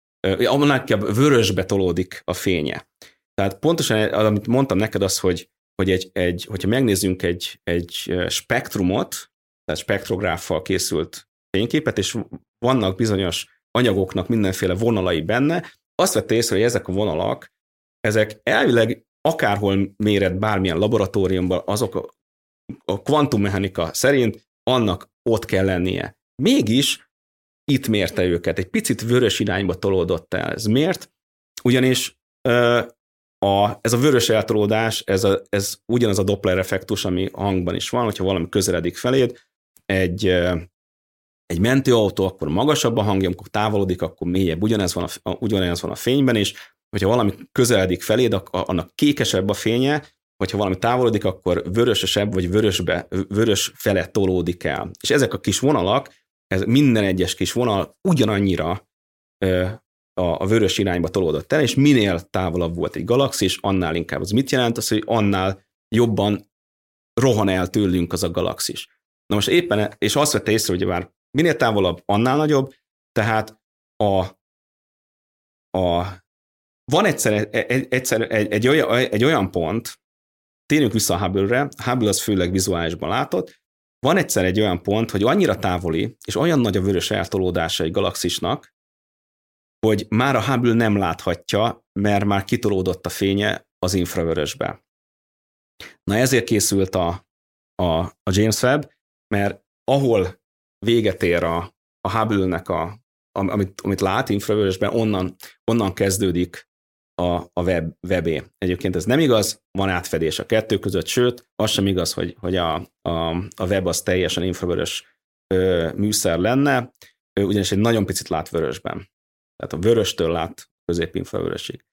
annál inkább vörösbe tolódik a fénye. Tehát pontosan, amit mondtam neked az, hogy, hogy egy, egy, hogyha megnézzünk egy, egy spektrumot, tehát spektrográffal készült fényképet, és vannak bizonyos anyagoknak mindenféle vonalai benne, azt vette észre, hogy ezek a vonalak, ezek elvileg akárhol méret bármilyen laboratóriumban, azok a, a kvantummechanika szerint annak ott kell lennie. Mégis itt mérte őket, egy picit vörös irányba tolódott el. Ez miért? Ugyanis ö, a, ez a vörös eltolódás, ez, a, ez ugyanaz a Doppler effektus, ami hangban is van, hogyha valami közeledik feléd, egy, egy mentőautó, akkor magasabb a hangja, amikor távolodik, akkor mélyebb. Ugyanez van a, ugyanez van a fényben is, hogyha valami közeledik feléd, annak kékesebb a fénye, hogyha valami távolodik, akkor vörösesebb, vagy vörösbe, vörös fele tolódik el. És ezek a kis vonalak, ez minden egyes kis vonal ugyanannyira a, vörös irányba tolódott el, és minél távolabb volt egy galaxis, annál inkább. Az mit jelent? Az, hogy annál jobban rohan el tőlünk az a galaxis. Na most éppen, és azt vette észre, hogy már Minél távolabb, annál nagyobb, tehát a, a van egyszer, egy, egyszer egy, egy, olyan, egy olyan pont, térjünk vissza a Hubble-re, Hubble az főleg vizuálisban látott, van egyszer egy olyan pont, hogy annyira távoli, és olyan nagy a vörös eltolódása egy galaxisnak, hogy már a Hubble nem láthatja, mert már kitolódott a fénye az infravörösbe. Na ezért készült a, a, a James Webb, mert ahol véget ér a, a Hubble-nek, a, amit, amit lát infravörösben, onnan, onnan kezdődik a, a web, webé. Egyébként ez nem igaz, van átfedés a kettő között, sőt, az sem igaz, hogy, hogy a, a, a web az teljesen infravörös ö, műszer lenne, ö, ugyanis egy nagyon picit lát vörösben. Tehát a vöröstől lát középinfravörösig.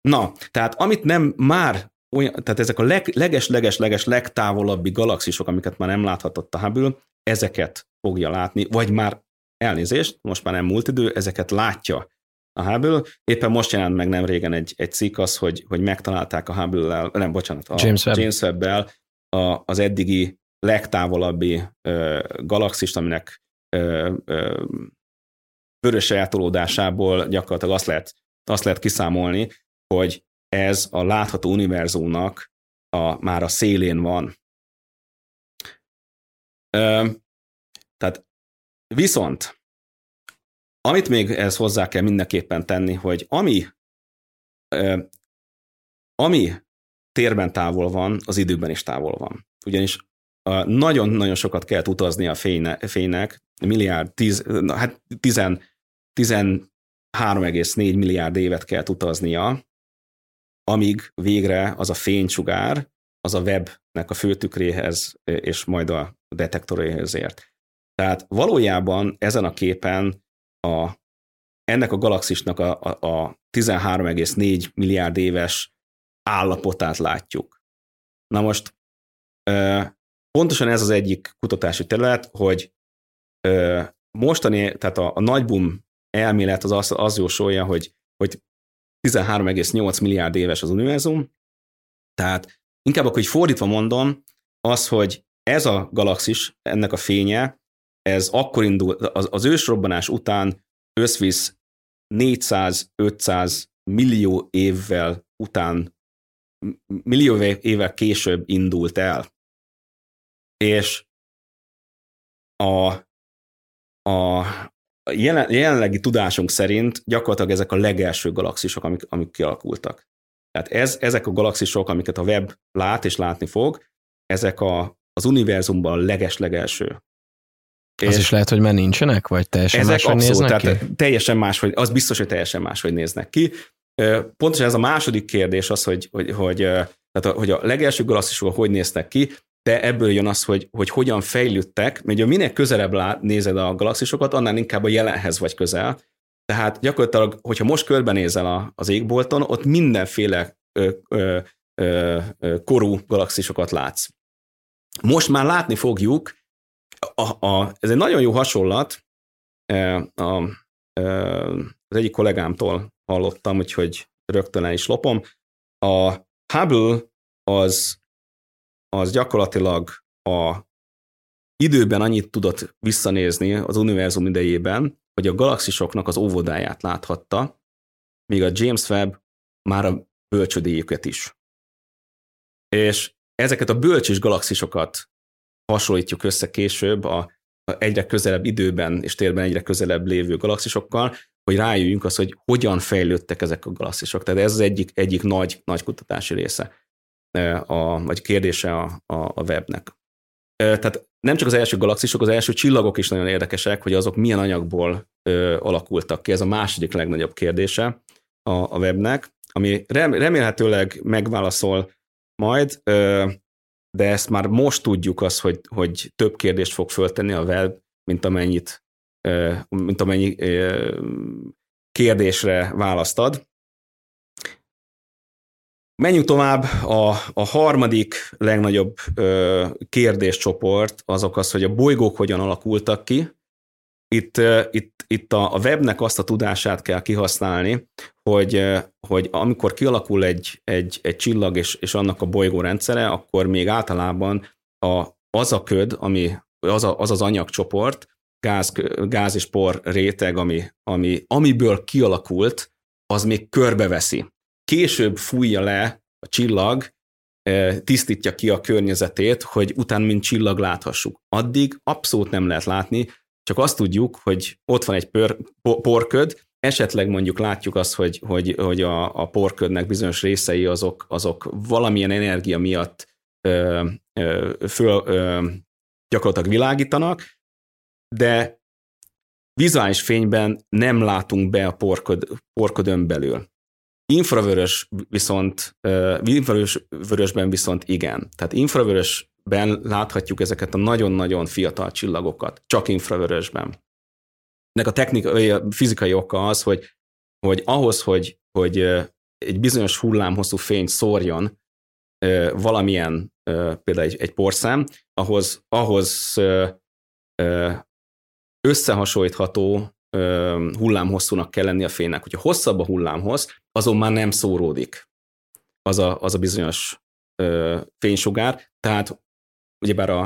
Na, tehát amit nem már olyan, tehát ezek a leg, leges, leges, leges, legtávolabbi galaxisok, amiket már nem láthatott a Hubble, ezeket fogja látni, vagy már elnézést, most már nem múlt idő, ezeket látja a Hubble. Éppen most jelent meg nem régen egy, egy cikk az, hogy, hogy megtalálták a Hubble-lel, nem, bocsánat, a
James Webb.
James Webb-el a, az eddigi legtávolabbi ö, galaxist, aminek ö, ö, vörös eltolódásából gyakorlatilag azt lehet, azt lehet kiszámolni, hogy ez a látható univerzumnak a, már a szélén van. Ö, tehát viszont, amit még ez hozzá kell mindenképpen tenni, hogy ami, ö, ami térben távol van, az időben is távol van. Ugyanis nagyon-nagyon sokat kell utazni a fényne, fénynek, milliárd, tíz, hát tizen, 13,4 milliárd évet kell utaznia, amíg végre az a fénysugár, az a webnek a főtükréhez és majd a detektoréhez ért. Tehát valójában ezen a képen a, ennek a galaxisnak a, a, a 13,4 milliárd éves állapotát látjuk. Na most pontosan ez az egyik kutatási terület, hogy mostani, tehát a, a nagybum elmélet az az, az jósolja, hogy, hogy 13,8 milliárd éves az univerzum, tehát inkább akkor, hogy fordítva mondom, az, hogy ez a galaxis, ennek a fénye, ez akkor indul, az, az ősrobbanás után összvisz 400-500 millió évvel után, millió évvel később indult el. És a, a jelen, jelenlegi tudásunk szerint gyakorlatilag ezek a legelső galaxisok, amik, amik kialakultak. Tehát ez, ezek a galaxisok, amiket a web lát és látni fog, ezek a, az univerzumban a leges-legelső
És az is lehet, hogy már nincsenek, vagy teljesen ezek máshogy abszolút, néznek tehát
ki? teljesen más, hogy az biztos, hogy teljesen máshogy néznek ki. Pontosan ez a második kérdés az, hogy, hogy, hogy, tehát, hogy a legelső galaxisok hogy néznek ki, de ebből jön az, hogy, hogy hogyan fejlődtek, mert minél közelebb lát, nézed a galaxisokat, annál inkább a jelenhez vagy közel. Tehát gyakorlatilag, hogyha most körbenézel a, az égbolton, ott mindenféle ö, ö, ö, korú galaxisokat látsz. Most már látni fogjuk, a, a, ez egy nagyon jó hasonlat, a, az egyik kollégámtól hallottam, úgyhogy rögtön el is lopom. A Hubble az, az gyakorlatilag a időben annyit tudott visszanézni az univerzum idejében, hogy a galaxisoknak az óvodáját láthatta, míg a James Webb már a bölcsödéjüket is. És ezeket a bölcsis galaxisokat hasonlítjuk össze később a, egyre közelebb időben és térben egyre közelebb lévő galaxisokkal, hogy rájöjjünk az, hogy hogyan fejlődtek ezek a galaxisok. Tehát ez az egyik, egyik nagy, nagy kutatási része, a, vagy kérdése a, a, a webnek. Tehát nem csak az első galaxisok, az első csillagok is nagyon érdekesek, hogy azok milyen anyagból ö, alakultak ki. Ez a második legnagyobb kérdése a, a webnek, ami rem, remélhetőleg megválaszol majd, ö, de ezt már most tudjuk az, hogy, hogy több kérdést fog föltenni a web, mint amennyit mint amennyi kérdésre választad. Menjünk tovább. A, a harmadik legnagyobb ö, kérdéscsoport azok az, hogy a bolygók hogyan alakultak ki. Itt, itt, itt a, a webnek azt a tudását kell kihasználni, hogy, hogy amikor kialakul egy, egy, egy csillag és, és annak a bolygó rendszere, akkor még általában a, az a köd, ami, az, a, az az anyagcsoport, gáz, gáz és por réteg, ami, ami, amiből kialakult, az még körbeveszi. Később fújja le a csillag, tisztítja ki a környezetét, hogy után mint csillag láthassuk. Addig abszolút nem lehet látni, csak azt tudjuk, hogy ott van egy pör, porköd, esetleg mondjuk látjuk azt, hogy, hogy, hogy a, a porködnek bizonyos részei azok, azok valamilyen energia miatt ö, ö, föl, ö, gyakorlatilag világítanak, de vizuális fényben nem látunk be a porköd, porködön belül. Infravörös viszont, infravörösben viszont igen. Tehát infravörösben láthatjuk ezeket a nagyon-nagyon fiatal csillagokat, csak infravörösben. Ennek a technikai, a fizikai oka az, hogy, hogy ahhoz, hogy, hogy egy bizonyos hullámhosszú fényt szórjon valamilyen, például egy, egy porszám, ahhoz, ahhoz összehasonlítható hullámhosszúnak kell lenni a fénynek. Hogyha hosszabb a hullámhossz, azon már nem szóródik az a, az a bizonyos ö, fénysugár, tehát ugyebár a,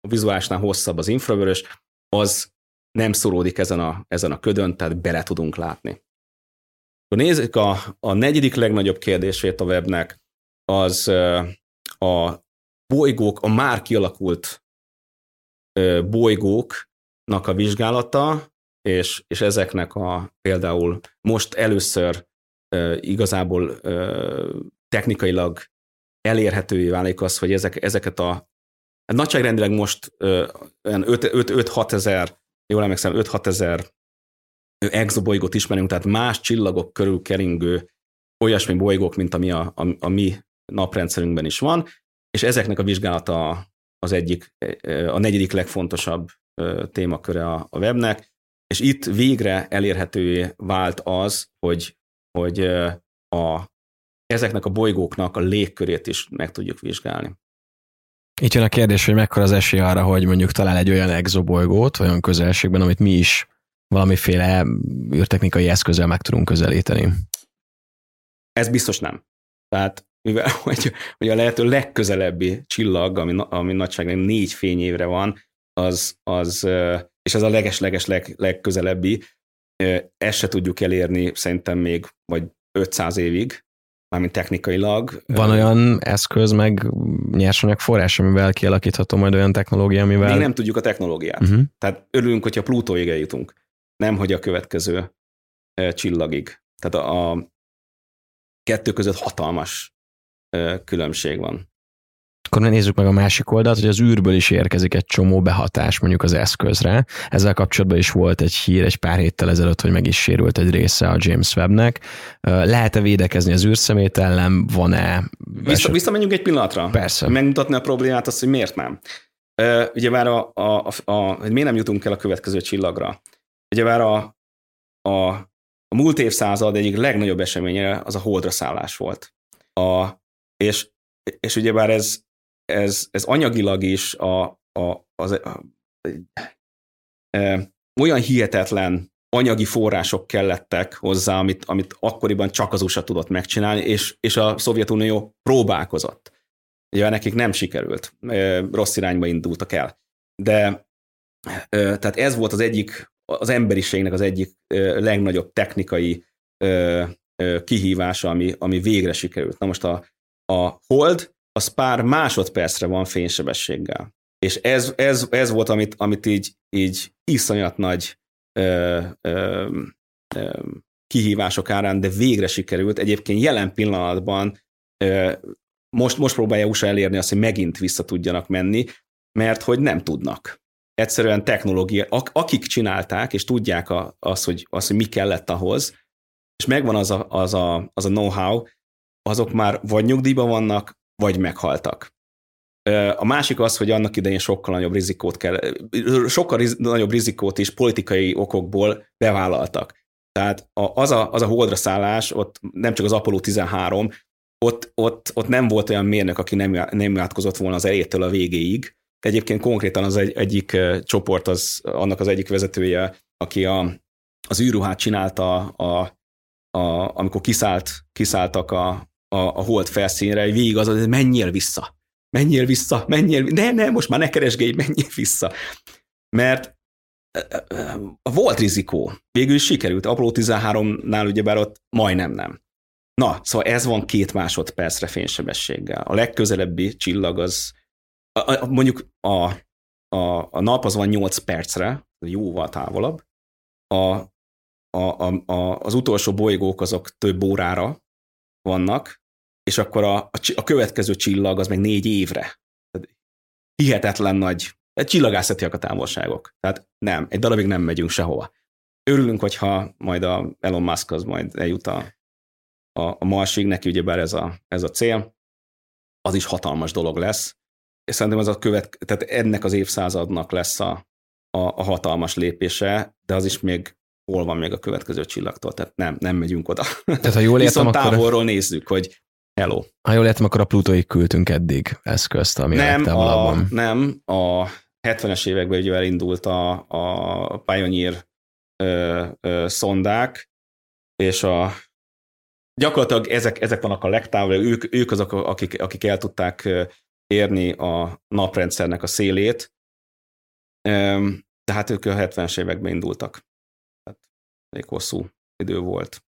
a vizuálisnál hosszabb az infravörös, az nem szóródik ezen a, ezen a ködön, tehát bele tudunk látni. Nézzük a, a negyedik legnagyobb kérdését a webnek, az a bolygók, a már kialakult bolygók nak a vizsgálata, és, és ezeknek a például most először e, igazából e, technikailag elérhetővé válik az, hogy ezek, ezeket a hát nagyságrendileg most e, 5-6 ezer, jól emlékszem, 5-6 ezer exobolygót ismerünk, tehát más csillagok körül keringő olyasmi bolygók, mint ami a, a, a mi naprendszerünkben is van, és ezeknek a vizsgálata az egyik, a negyedik legfontosabb témaköre a, a webnek, és itt végre elérhetővé vált az, hogy, hogy a, ezeknek a bolygóknak a légkörét is meg tudjuk vizsgálni.
Itt jön a kérdés, hogy mekkora az esély arra, hogy mondjuk talál egy olyan exobolygót, olyan közelségben, amit mi is valamiféle űrtechnikai eszközzel meg tudunk közelíteni.
Ez biztos nem. Tehát mivel [LAUGHS] hogy, hogy a lehető legközelebbi csillag, ami, ami nagyságban négy fényévre van, az, az és ez a leges-leges leg, legközelebbi, ezt se tudjuk elérni szerintem még vagy 500 évig, mármint technikailag.
Van olyan eszköz, meg nyersanyag forrás, amivel kialakítható majd olyan technológia, amivel...
Még nem tudjuk a technológiát. Uh-huh. Tehát örülünk, hogyha Plutóig eljutunk, nem hogy a következő csillagig. Tehát a, a kettő között hatalmas különbség van.
Akkor nézzük meg a másik oldalt, hogy az űrből is érkezik egy csomó behatás mondjuk az eszközre. Ezzel kapcsolatban is volt egy hír egy pár héttel ezelőtt, hogy meg is sérült egy része a James Webbnek. Lehet-e védekezni az űrszemét ellen? Van-e?
Vissza, visszamenjünk egy pillanatra.
Persze.
Megmutatni a problémát, azt, hogy miért nem. Ugye már a, a, a, a, hogy miért nem jutunk el a következő csillagra. Ugye már a, a, a múlt évszázad egyik legnagyobb eseménye az a holdra szállás volt. A, és, és ugyebár ez, ez, ez anyagilag is a, a, az, a, e, olyan hihetetlen anyagi források kellettek hozzá, amit, amit akkoriban csak az USA tudott megcsinálni, és, és a Szovjetunió próbálkozott. Ugye nekik nem sikerült, e, rossz irányba indultak el. De e, tehát ez volt az egyik, az emberiségnek az egyik e, legnagyobb technikai kihívása, ami, ami végre sikerült. Na most a, a hold az pár másodpercre van fénysebességgel. És ez, ez, ez volt, amit, amit így, így iszonyat nagy ö, ö, ö, kihívások árán, de végre sikerült. Egyébként jelen pillanatban ö, most, most próbálja USA elérni azt, hogy megint vissza tudjanak menni, mert hogy nem tudnak. Egyszerűen technológia, akik csinálták, és tudják a, az, hogy, az, hogy mi kellett ahhoz, és megvan az a, az a, az a know-how, azok már vagy nyugdíjban vannak, vagy meghaltak. A másik az, hogy annak idején sokkal nagyobb rizikót kell, sokkal riz, nagyobb rizikót is politikai okokból bevállaltak. Tehát az a, az a holdra szállás, ott nem csak az Apollo 13, ott, ott, ott nem volt olyan mérnök, aki nem, nem átkozott volna az elejétől a végéig. Egyébként konkrétan az egy, egyik csoport, az, annak az egyik vezetője, aki a, az űrruhát csinálta, a, a, amikor kiszállt, kiszálltak a, a, a hold felszínre, hogy végig az, hogy menjél vissza, menjél vissza, menjél, ne, ne, most már ne keresgélj, menjél vissza. Mert volt rizikó. Végül is sikerült. Apollo 13-nál ugyebár ott majdnem nem. Na, szóval ez van két másodpercre fénysebességgel. A legközelebbi csillag az, a, a, mondjuk a, a, a nap az van 8 percre, jóval távolabb. A, a, a, a, az utolsó bolygók azok több órára vannak, és akkor a, a, a következő csillag az meg négy évre. Hihetetlen nagy, csillagászatiak a távolságok. Tehát nem, egy darabig nem megyünk sehova. Örülünk, hogyha majd a Elon Musk az majd eljut a, a, a Marsig, neki ugyebár ez a, ez a cél, az is hatalmas dolog lesz, és szerintem ez a követ, tehát ennek az évszázadnak lesz a, a, a hatalmas lépése, de az is még hol van még a következő csillagtól, tehát nem, nem megyünk oda. Tehát ha jól [LAUGHS] értem, Viszont akkor... távolról nézzük, hogy Hello.
Ha jól értem, akkor a Plutóig küldtünk eddig eszközt, ami
nem, a, nem, a 70-es években ugye elindult a, a Pioneer ö, ö, szondák, és a gyakorlatilag ezek, ezek vannak a legtávolabb, ők, ők azok, akik, akik el tudták érni a naprendszernek a szélét, tehát ők a 70-es években indultak. Tehát elég hosszú idő volt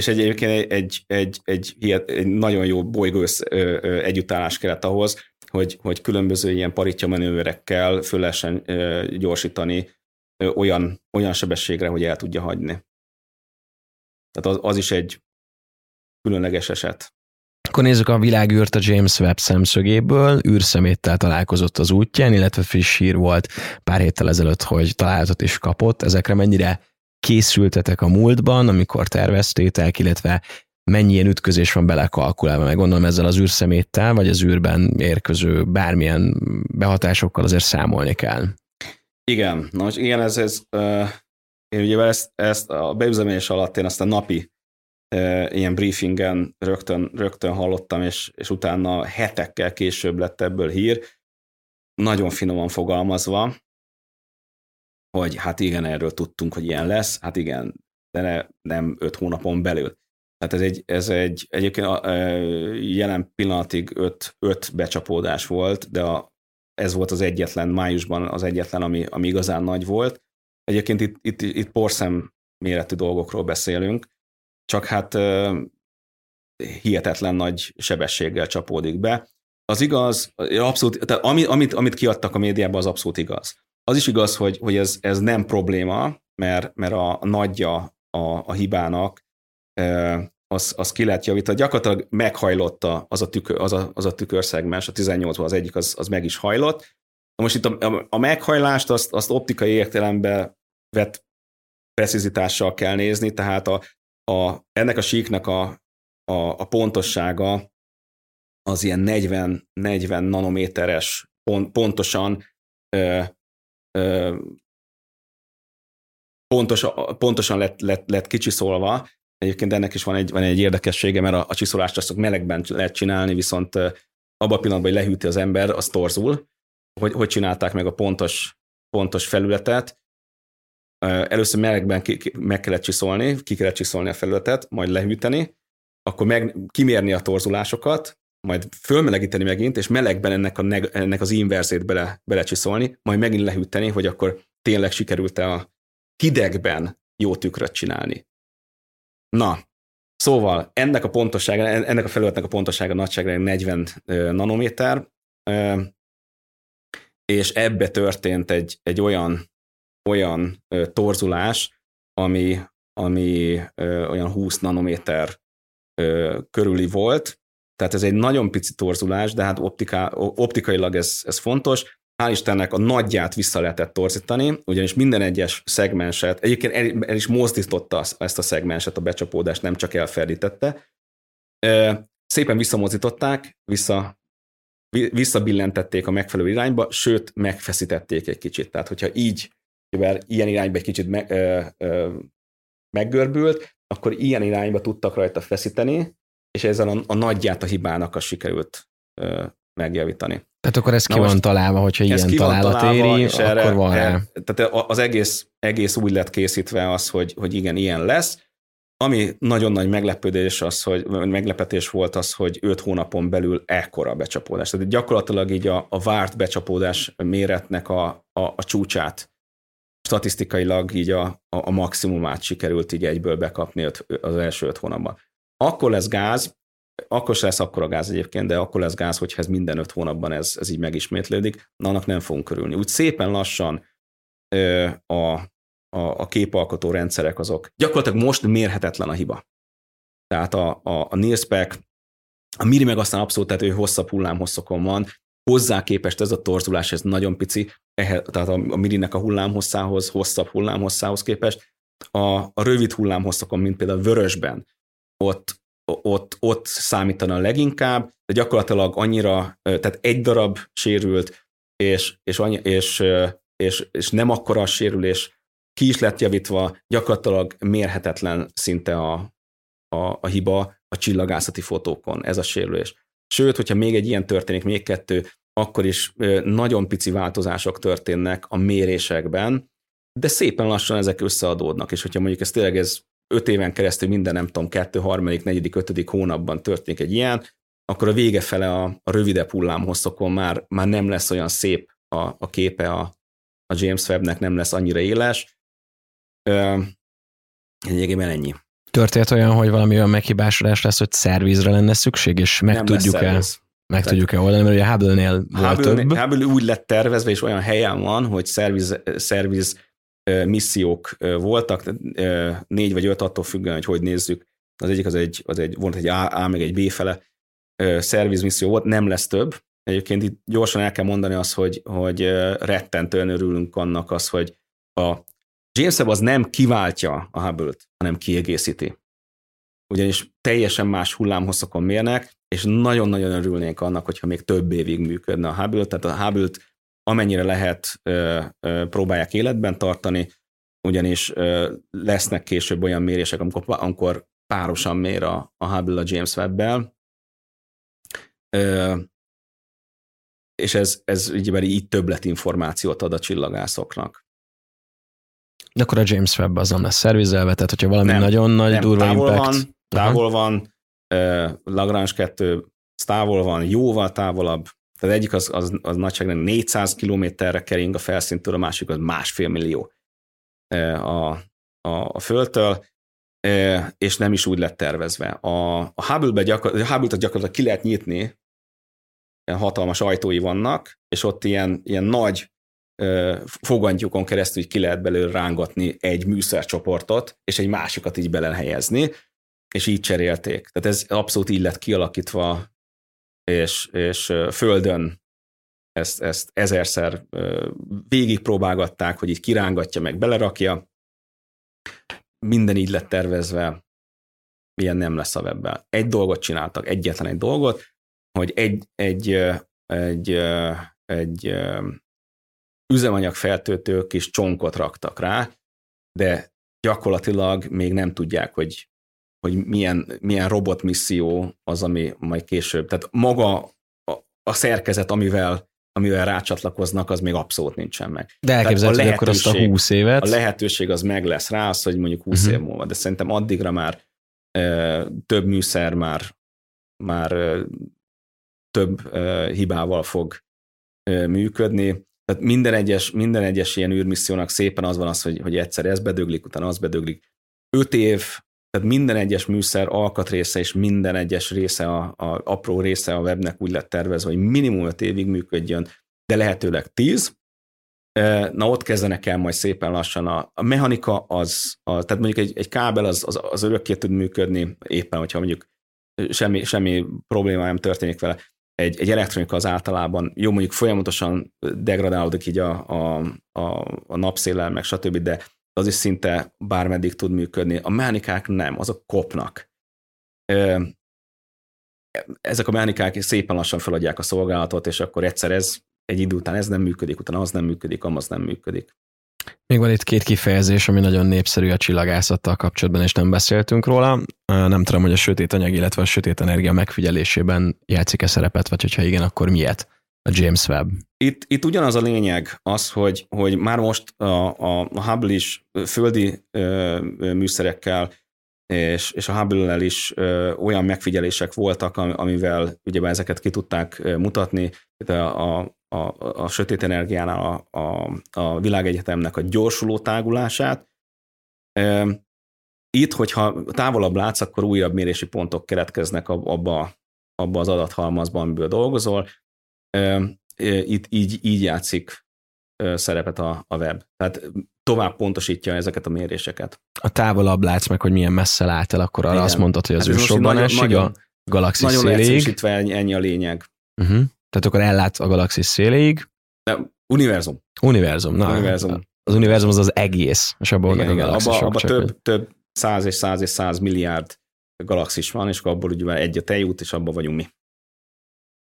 és egyébként egy, egy, egy, egy, egy nagyon jó bolygó együttállás kellett ahhoz, hogy, hogy különböző ilyen paritja manőverekkel föl lehessen gyorsítani olyan, olyan sebességre, hogy el tudja hagyni. Tehát az, az is egy különleges eset.
Akkor nézzük a világűrt a James Webb szemszögéből. űrszeméttel találkozott az útján, illetve friss hír volt pár héttel ezelőtt, hogy találatot is kapott. Ezekre mennyire készültetek a múltban, amikor terveztétek, illetve mennyi ilyen ütközés van belekalkulálva, meg gondolom ezzel az űrszeméttel, vagy az űrben érkező bármilyen behatásokkal azért számolni kell.
Igen, na igen, ez, ez uh, én ugye ezt, ezt a beüzemelés alatt én azt a napi uh, ilyen briefingen rögtön, rögtön hallottam, és, és utána hetekkel később lett ebből hír, nagyon finoman fogalmazva, hogy hát igen, erről tudtunk, hogy ilyen lesz, hát igen, de ne, nem öt hónapon belül. Tehát ez egy, ez egy egyébként a, a, jelen pillanatig öt, öt becsapódás volt, de a, ez volt az egyetlen, májusban az egyetlen, ami, ami igazán nagy volt. Egyébként itt, itt, itt porszem méretű dolgokról beszélünk, csak hát hihetetlen nagy sebességgel csapódik be. Az igaz, abszolút, tehát ami, amit, amit kiadtak a médiában, az abszolút igaz. Az is igaz, hogy, hogy ez, ez nem probléma, mert, mert a nagyja a, a hibának az, az ki lehet javítani. Gyakorlatilag meghajlotta az a, tükör, az a, az a tükörszegmens, a 18-ban az egyik, az, az meg is hajlott. Most itt a, a meghajlást azt, azt optikai értelemben vett precizitással kell nézni, tehát a, a, ennek a síknak a, a, a pontossága az ilyen 40, 40 nanométeres pont, pontosan ö, pontos, pontosan lett, lett, lett kicsiszolva. Egyébként ennek is van egy, van egy érdekessége, mert a, a csiszolást azt melegben lehet csinálni, viszont abban a pillanatban, hogy lehűti az ember, az torzul. Hogy, hogy csinálták meg a pontos, pontos felületet, először melegben ki, ki, meg kellett csiszolni, ki kellett csiszolni a felületet, majd lehűteni, akkor meg kimérni a torzulásokat, majd fölmelegíteni megint, és melegben ennek, a neg, ennek az inverzét bele, belecsiszolni, majd megint lehűteni, hogy akkor tényleg sikerült-e a hidegben jó tükröt csinálni. Na, szóval ennek a pontossága, ennek a felületnek a pontossága nagyságrend 40 nanométer, és ebbe történt egy, egy olyan, olyan torzulás, ami, ami olyan 20 nanométer körüli volt, tehát ez egy nagyon pici torzulás, de hát optika, optikailag ez, ez fontos. Hál' Istennek a nagyját vissza lehetett torzítani, ugyanis minden egyes szegmenset, egyébként el, el is mozdította ezt a szegmenset, a becsapódást nem csak elferdítette. Szépen visszamozdították, vissza, visszabillentették a megfelelő irányba, sőt, megfeszítették egy kicsit. Tehát, hogyha így, mivel ilyen irányba egy kicsit me, ö, ö, meggörbült, akkor ilyen irányba tudtak rajta feszíteni, és ezzel a, a nagyját a hibának a sikerült ö, megjavítani.
Tehát akkor ez ki Na van találva, hogyha ilyen ki találat találva, éri, és akkor erre, van rá.
Tehát az egész, egész úgy lett készítve az, hogy, hogy igen, ilyen lesz. Ami nagyon nagy meglepődés az, hogy meglepetés volt az, hogy öt hónapon belül ekkora becsapódás. Tehát gyakorlatilag így a, a várt becsapódás méretnek a, a, a csúcsát statisztikailag így a, a, a maximumát sikerült így egyből bekapni az első öt hónapban. Akkor lesz gáz, akkor se lesz a gáz egyébként, de akkor lesz gáz, hogyha ez minden öt hónapban ez, ez így megismétlődik, na annak nem fogunk körülni. Úgy szépen lassan ö, a, a, a képalkotó rendszerek azok. Gyakorlatilag most mérhetetlen a hiba. Tehát a, a, a NIRSPEC, a Miri meg aztán abszolút, tehát ő hosszabb hullámhosszokon van, hozzá képest ez a torzulás, ez nagyon pici, ehe, tehát a, a Mirinek a hullámhosszához, hosszabb hullámhosszához képest, a, a rövid hullámhosszokon, mint például vörösben, ott, ott, ott számítana leginkább, de gyakorlatilag annyira, tehát egy darab sérült, és, és, annyi, és, és, és nem akkora a sérülés, ki is lett javítva, gyakorlatilag mérhetetlen szinte a, a, a hiba a csillagászati fotókon, ez a sérülés. Sőt, hogyha még egy ilyen történik, még kettő, akkor is nagyon pici változások történnek a mérésekben, de szépen lassan ezek összeadódnak, és hogyha mondjuk ez tényleg ez öt éven keresztül minden, nem tudom, kettő, harmadik, negyedik, ötödik hónapban történik egy ilyen, akkor a vége fele a, a rövidebb hullámhosszokon már, már nem lesz olyan szép a, a képe a, a James Webbnek, nem lesz annyira éles. Egyébként ennyi.
Történt olyan, hogy valami olyan meghibásodás lesz, hogy szervizre lenne szükség, és meg nem tudjuk-e meg tudjuk-e oldani, mert ugye Hubble-nél volt Hubble, több.
Hubble úgy lett tervezve, és olyan helyen van, hogy szerviz, szerviz missziók voltak, négy vagy öt attól függően, hogy hogy nézzük. Az egyik az egy, az egy volt egy A, A meg egy B fele szervizmisszió volt, nem lesz több. Egyébként itt gyorsan el kell mondani azt, hogy, hogy rettentően örülünk annak az, hogy a James Webb az nem kiváltja a Hubble-t, hanem kiegészíti. Ugyanis teljesen más hullámhosszokon mérnek, és nagyon-nagyon örülnénk annak, hogyha még több évig működne a Hubble, tehát a Hubble-t amennyire lehet próbálják életben tartani, ugyanis lesznek később olyan mérések, amikor, amikor párosan mér a, a Hubble a James Webb-bel, és ez, ez így, így többlet információt ad a csillagászoknak.
De akkor a James Webb az nem lesz szervizelve, tehát hogyha valami nem, nagyon nagy nem, durva távol impact...
Van, távol Aha. van, Lagrange 2 távol van, jóval távolabb, tehát egyik az, az, az nagyságrend 400 kilométerre kering a felszíntől, a másik az másfél millió a, a, a földtől, és nem is úgy lett tervezve. A, a Hubble-be gyakor, a Hubble-t gyakorlatilag ki lehet nyitni, hatalmas ajtói vannak, és ott ilyen, ilyen nagy fogantyúkon keresztül ki lehet belőle rángatni egy műszercsoportot, és egy másikat így belehelyezni, és így cserélték. Tehát ez abszolút így lett kialakítva, és, és földön ezt, ezt ezerszer végigpróbálgatták, hogy így kirángatja, meg belerakja. Minden így lett tervezve, milyen nem lesz a webben. Egy dolgot csináltak, egyetlen egy dolgot, hogy egy, egy, egy, egy, egy üzemanyag feltöltő kis csonkot raktak rá, de gyakorlatilag még nem tudják, hogy, hogy milyen, milyen robotmisszió az, ami majd később. Tehát maga a, a szerkezet, amivel amivel rácsatlakoznak, az még abszollt nincsen meg.
De elképzelhető, hogy akkor azt a 20 évet.
A lehetőség az meg lesz rá, az, hogy mondjuk 20 uh-huh. év múlva, de szerintem addigra már e, több műszer már, már e, több e, hibával fog e, működni. Tehát minden egyes, minden egyes ilyen űrmissziónak szépen az van az, hogy, hogy egyszer ez bedöglik, utána az bedöglik. Öt év, tehát minden egyes műszer alkatrésze és minden egyes része, a, a apró része a webnek úgy lett tervezve, hogy minimum öt évig működjön, de lehetőleg tíz. Na ott kezdenek el majd szépen lassan a, a mechanika, az, a, tehát mondjuk egy, egy kábel az, az, az örökké tud működni, éppen, hogyha mondjuk semmi, semmi probléma nem történik vele egy, egy elektronika az általában, jó mondjuk folyamatosan degradálódik így a, a, a, a napszélel, meg stb., de az is szinte bármeddig tud működni. A mechanikák nem, azok kopnak. Ezek a mechanikák szépen lassan feladják a szolgálatot, és akkor egyszer ez, egy idő után ez nem működik, utána az nem működik, amaz nem működik.
Még van itt két kifejezés, ami nagyon népszerű a csillagászattal kapcsolatban, és nem beszéltünk róla. Nem tudom, hogy a sötét anyag, illetve a sötét energia megfigyelésében játszik-e szerepet, vagy hogyha igen, akkor miért? A James Webb.
Itt, itt ugyanaz a lényeg az, hogy, hogy már most a, a, a Hubble is földi ö, műszerekkel és, és a Hubble-lel is ö, olyan megfigyelések voltak, amivel ugye ezeket ki tudták mutatni. De a, a, a sötét energiánál a, a, a világegyetemnek a gyorsuló tágulását. Itt, hogyha távolabb látsz, akkor újabb mérési pontok keretkeznek abba, abba az adathalmazban, amiből dolgozol. Itt így, így játszik szerepet a, a web. Tehát tovább pontosítja ezeket a méréseket.
A távolabb látsz meg, hogy milyen messze lát el, akkor arra azt mondtad, hogy az hát ősrobbanásig a galaxis
Nagyon leegyszerűsítve ennyi a lényeg.
Uh-huh. Tehát akkor ellát a galaxis széléig.
De univerzum.
Univerzum, na.
Univerzum.
Az univerzum az az egész, és abban igen, igen.
Abba, abba több, hogy... több száz és száz és száz milliárd galaxis van, és akkor abból ugye egy a tejút, és abban vagyunk mi.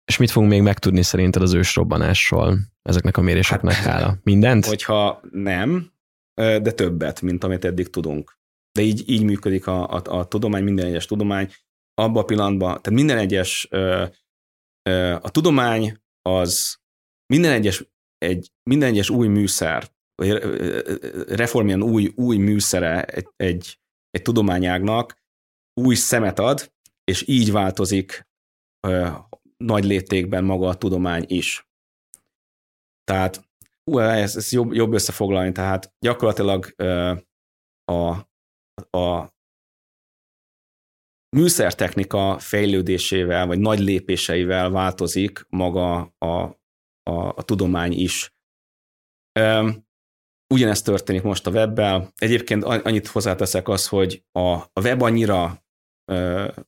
És mit fogunk még megtudni szerinted az ősrobbanásról ezeknek a méréseknek hát, hála? Mindent?
Hogyha nem, de többet, mint amit eddig tudunk. De így, így működik a, a, a tudomány, minden egyes tudomány. Abban a pillanatban, tehát minden egyes a tudomány az minden egyes, egy, minden egyes új műszer, vagy reformján új, új műszere egy, egy, egy tudományágnak új szemet ad, és így változik nagy léptékben maga a tudomány is. Tehát ú, ez, ez jobb, jobb összefoglalni, tehát gyakorlatilag a, a műszertechnika fejlődésével, vagy nagy lépéseivel változik maga a, a, a tudomány is. Ugyanezt történik most a webbel. Egyébként annyit hozzáteszek az, hogy a, a web annyira,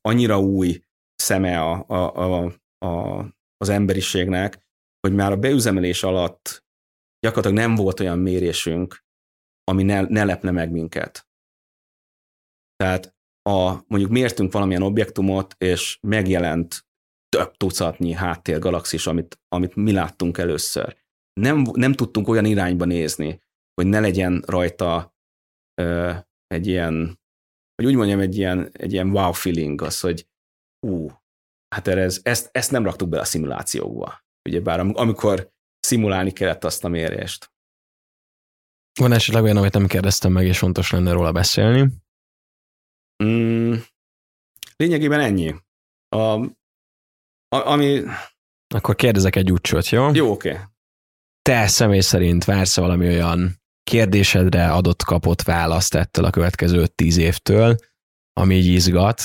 annyira új szeme a, a, a, az emberiségnek, hogy már a beüzemelés alatt gyakorlatilag nem volt olyan mérésünk, ami ne, ne lepne meg minket. Tehát a, mondjuk mértünk valamilyen objektumot, és megjelent több tucatnyi háttérgalaxis, amit, amit mi láttunk először. Nem, nem tudtunk olyan irányba nézni, hogy ne legyen rajta ö, egy ilyen, hogy úgy mondjam, egy ilyen, egy ilyen wow feeling, az, hogy ú, hát ez, ezt, ezt nem raktuk be a szimulációkba. Ugyebár amikor szimulálni kellett azt a mérést.
Van esetleg olyan, amit nem kérdeztem meg, és fontos lenne róla beszélni?
Mm, lényegében ennyi. A, a, ami...
Akkor kérdezek egy úcsot, jó?
Jó, oké. Okay.
Te személy szerint vársz valami olyan kérdésedre adott kapott választ ettől a következő 5-10 évtől, ami így izgat,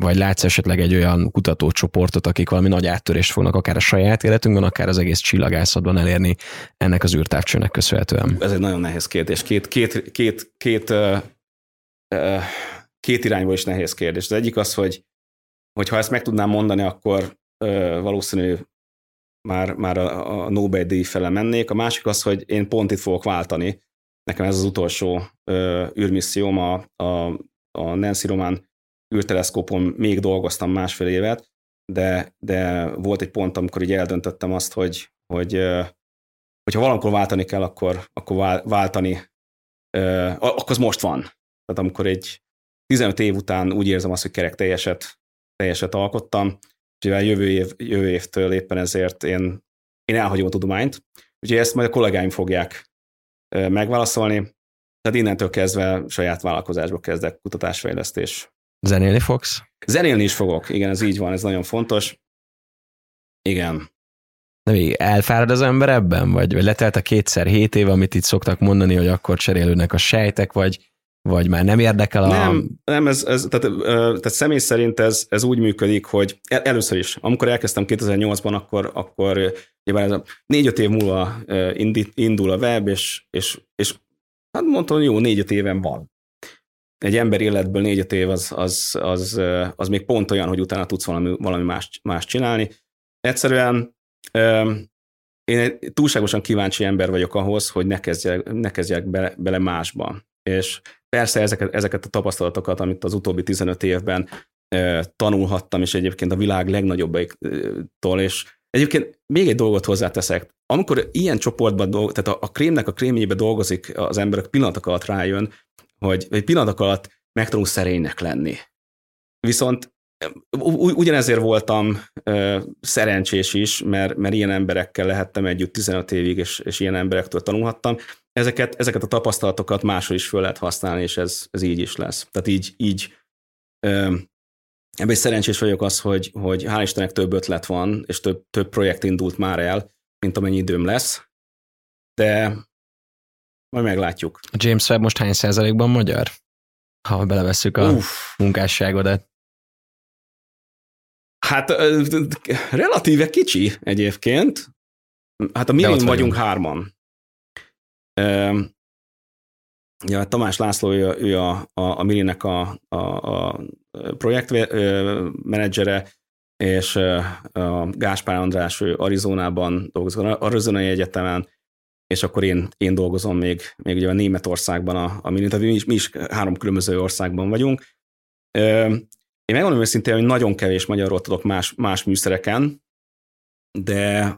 vagy látsz esetleg egy olyan kutatócsoportot, akik valami nagy áttörést fognak akár a saját életünkben, akár az egész csillagászatban elérni ennek az űrtávcsőnek köszönhetően?
Ez egy nagyon nehéz kérdés. Két, két, két, két két irányból is nehéz kérdés. Az egyik az, hogy, hogy ha ezt meg tudnám mondani, akkor valószínű már, már a, Nobel-díj fele mennék. A másik az, hogy én pont itt fogok váltani. Nekem ez az utolsó űrmisszióm, a, a, a Nancy Roman űrteleszkópon még dolgoztam másfél évet, de, de volt egy pont, amikor így eldöntöttem azt, hogy, hogy hogyha valamikor váltani kell, akkor, akkor váltani, akkor az most van. Tehát amikor egy 15 év után úgy érzem azt, hogy kerek teljeset, teljeset alkottam, mivel jövő, év, jövő évtől éppen ezért én, én elhagyom a tudományt, úgyhogy ezt majd a kollégáim fogják megválaszolni, tehát innentől kezdve saját vállalkozásba kezdek kutatásfejlesztés.
Zenélni fogsz?
Zenélni is fogok, igen, ez így van, ez nagyon fontos. Igen.
De még elfárad az ember ebben? Vagy, vagy letelt a kétszer hét év, amit itt szoktak mondani, hogy akkor cserélődnek a sejtek, vagy, vagy már nem érdekel a...
Nem, nem ez, ez tehát, tehát személy szerint ez, ez úgy működik, hogy el, először is, amikor elkezdtem 2008-ban, akkor, akkor nyilván ez a négy-öt év múlva indul a web, és, és, és hát mondtam, jó, négy-öt éven van. Egy ember életből négy-öt év az, az, az, az, még pont olyan, hogy utána tudsz valami, valami más, más csinálni. Egyszerűen én túlságosan kíváncsi ember vagyok ahhoz, hogy ne kezdjek, ne kezdjek bele, bele másba. És persze ezeket, ezeket a tapasztalatokat, amit az utóbbi 15 évben tanulhattam, és egyébként a világ legnagyobbaitól, és egyébként még egy dolgot hozzáteszek. Amikor ilyen csoportban dolg, tehát a, a krémnek a krémjébe dolgozik az emberek pillanatok alatt rájön, hogy egy pillanatok alatt megtanul szerénynek lenni. Viszont ugyanezért voltam szerencsés is, mert, mert ilyen emberekkel lehettem együtt 15 évig, és, és ilyen emberektől tanulhattam. Ezeket, ezeket a tapasztalatokat máshol is föl lehet használni, és ez, ez így is lesz. Tehát így, így ebben is szerencsés vagyok az, hogy, hogy hál' Istennek több ötlet van, és több, több projekt indult már el, mint amennyi időm lesz, de majd meglátjuk.
James Webb most hány százalékban magyar? Ha belevesszük a Uff. munkásságodat.
Hát relatíve kicsi egyébként. Hát a mi vagyunk, hárman. Ja, Tamás László, ő, ő a, a, a Mirinek a, a, a projektmenedzsere, és a Gáspár András, ő Arizonában dolgozik, Arizonai Egyetemen, és akkor én, én dolgozom még, még ugye a Németországban a, a Mirin, tehát mi is, mi is három különböző országban vagyunk. Én megmondom őszintén, hogy nagyon kevés magyarról tudok más, más műszereken, de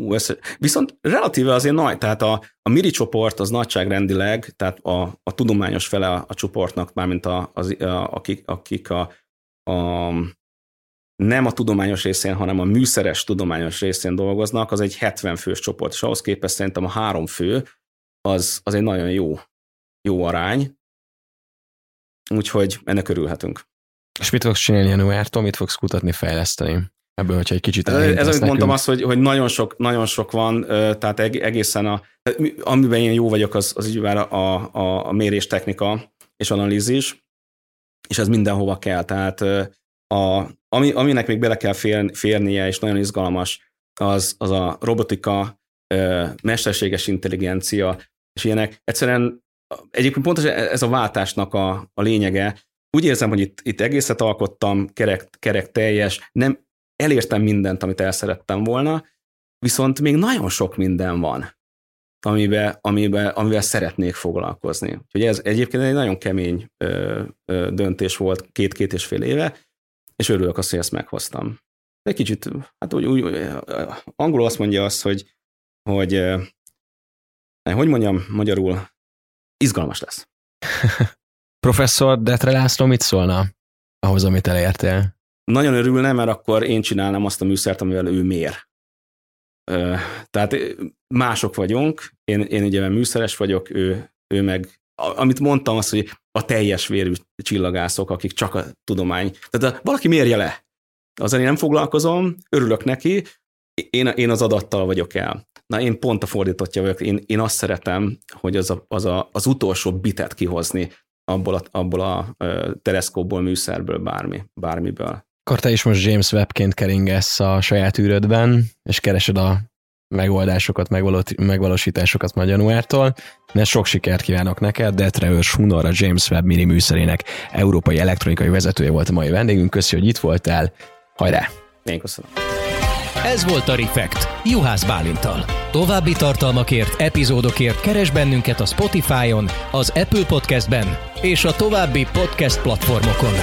ú, ez, viszont relatíve azért nagy, tehát a, a MIRI csoport az nagyságrendileg, tehát a, a tudományos fele a, a csoportnak, mármint a, az, a, akik, akik a, a, nem a tudományos részén, hanem a műszeres tudományos részén dolgoznak, az egy 70 fős csoport, és ahhoz képest szerintem a három fő az, az egy nagyon jó, jó arány, Úgyhogy ennek örülhetünk.
És mit fogsz csinálni januártól, mit fogsz kutatni, fejleszteni? Ebből, hogyha egy kicsit
Ez, ez amit mondtam, az, hogy, hogy nagyon, sok, nagyon sok van, tehát egészen a, amiben én jó vagyok, az, az ugye a, a, a mérés technika és analízis, és ez mindenhova kell. Tehát a, ami, aminek még bele kell fér, férnie, és nagyon izgalmas, az, az a robotika, mesterséges intelligencia, és ilyenek. Egyszerűen egyébként pontosan ez a váltásnak a, a lényege. Úgy érzem, hogy itt, itt egészet alkottam, kerek, kerek teljes, nem elértem mindent, amit el szerettem volna, viszont még nagyon sok minden van, amiben, amiben, amivel szeretnék foglalkozni. Úgyhogy ez egyébként egy nagyon kemény ö, ö, döntés volt két-két és fél éve, és örülök azt, hogy ezt meghoztam. Egy kicsit, hát úgy, úgy angolul azt mondja azt, hogy, hogy hogy mondjam magyarul, izgalmas lesz. [LAUGHS]
Professzor Detre László mit szólna ahhoz, amit elértél?
Nagyon örülne, mert akkor én csinálnám azt a műszert, amivel ő mér. Tehát mások vagyunk, én, én ugye műszeres vagyok, ő, ő meg, amit mondtam, az, hogy a teljes vérű csillagászok, akik csak a tudomány. Tehát valaki mérje le. Azzal én nem foglalkozom, örülök neki, én, én az adattal vagyok el. Na én pont a fordítottja vagyok, én, én azt szeretem, hogy az, a, az, a, az utolsó bitet kihozni abból a, abból a teleszkópból, műszerből, bármi, bármiből.
Akkor te is most James Webb-ként keringesz a saját űrödben, és keresed a megoldásokat, megvalósításokat majd januártól, de sok sikert kívánok neked, de Trevor Hunor, a James Webb mini műszerének európai elektronikai vezetője volt a mai vendégünk. Köszi, hogy itt voltál. Hajrá!
Én köszönöm.
Ez volt a Refekt, Juhász Bálintal. További tartalmakért, epizódokért keres bennünket a Spotify-on, az Apple Podcast-ben és a további podcast platformokon.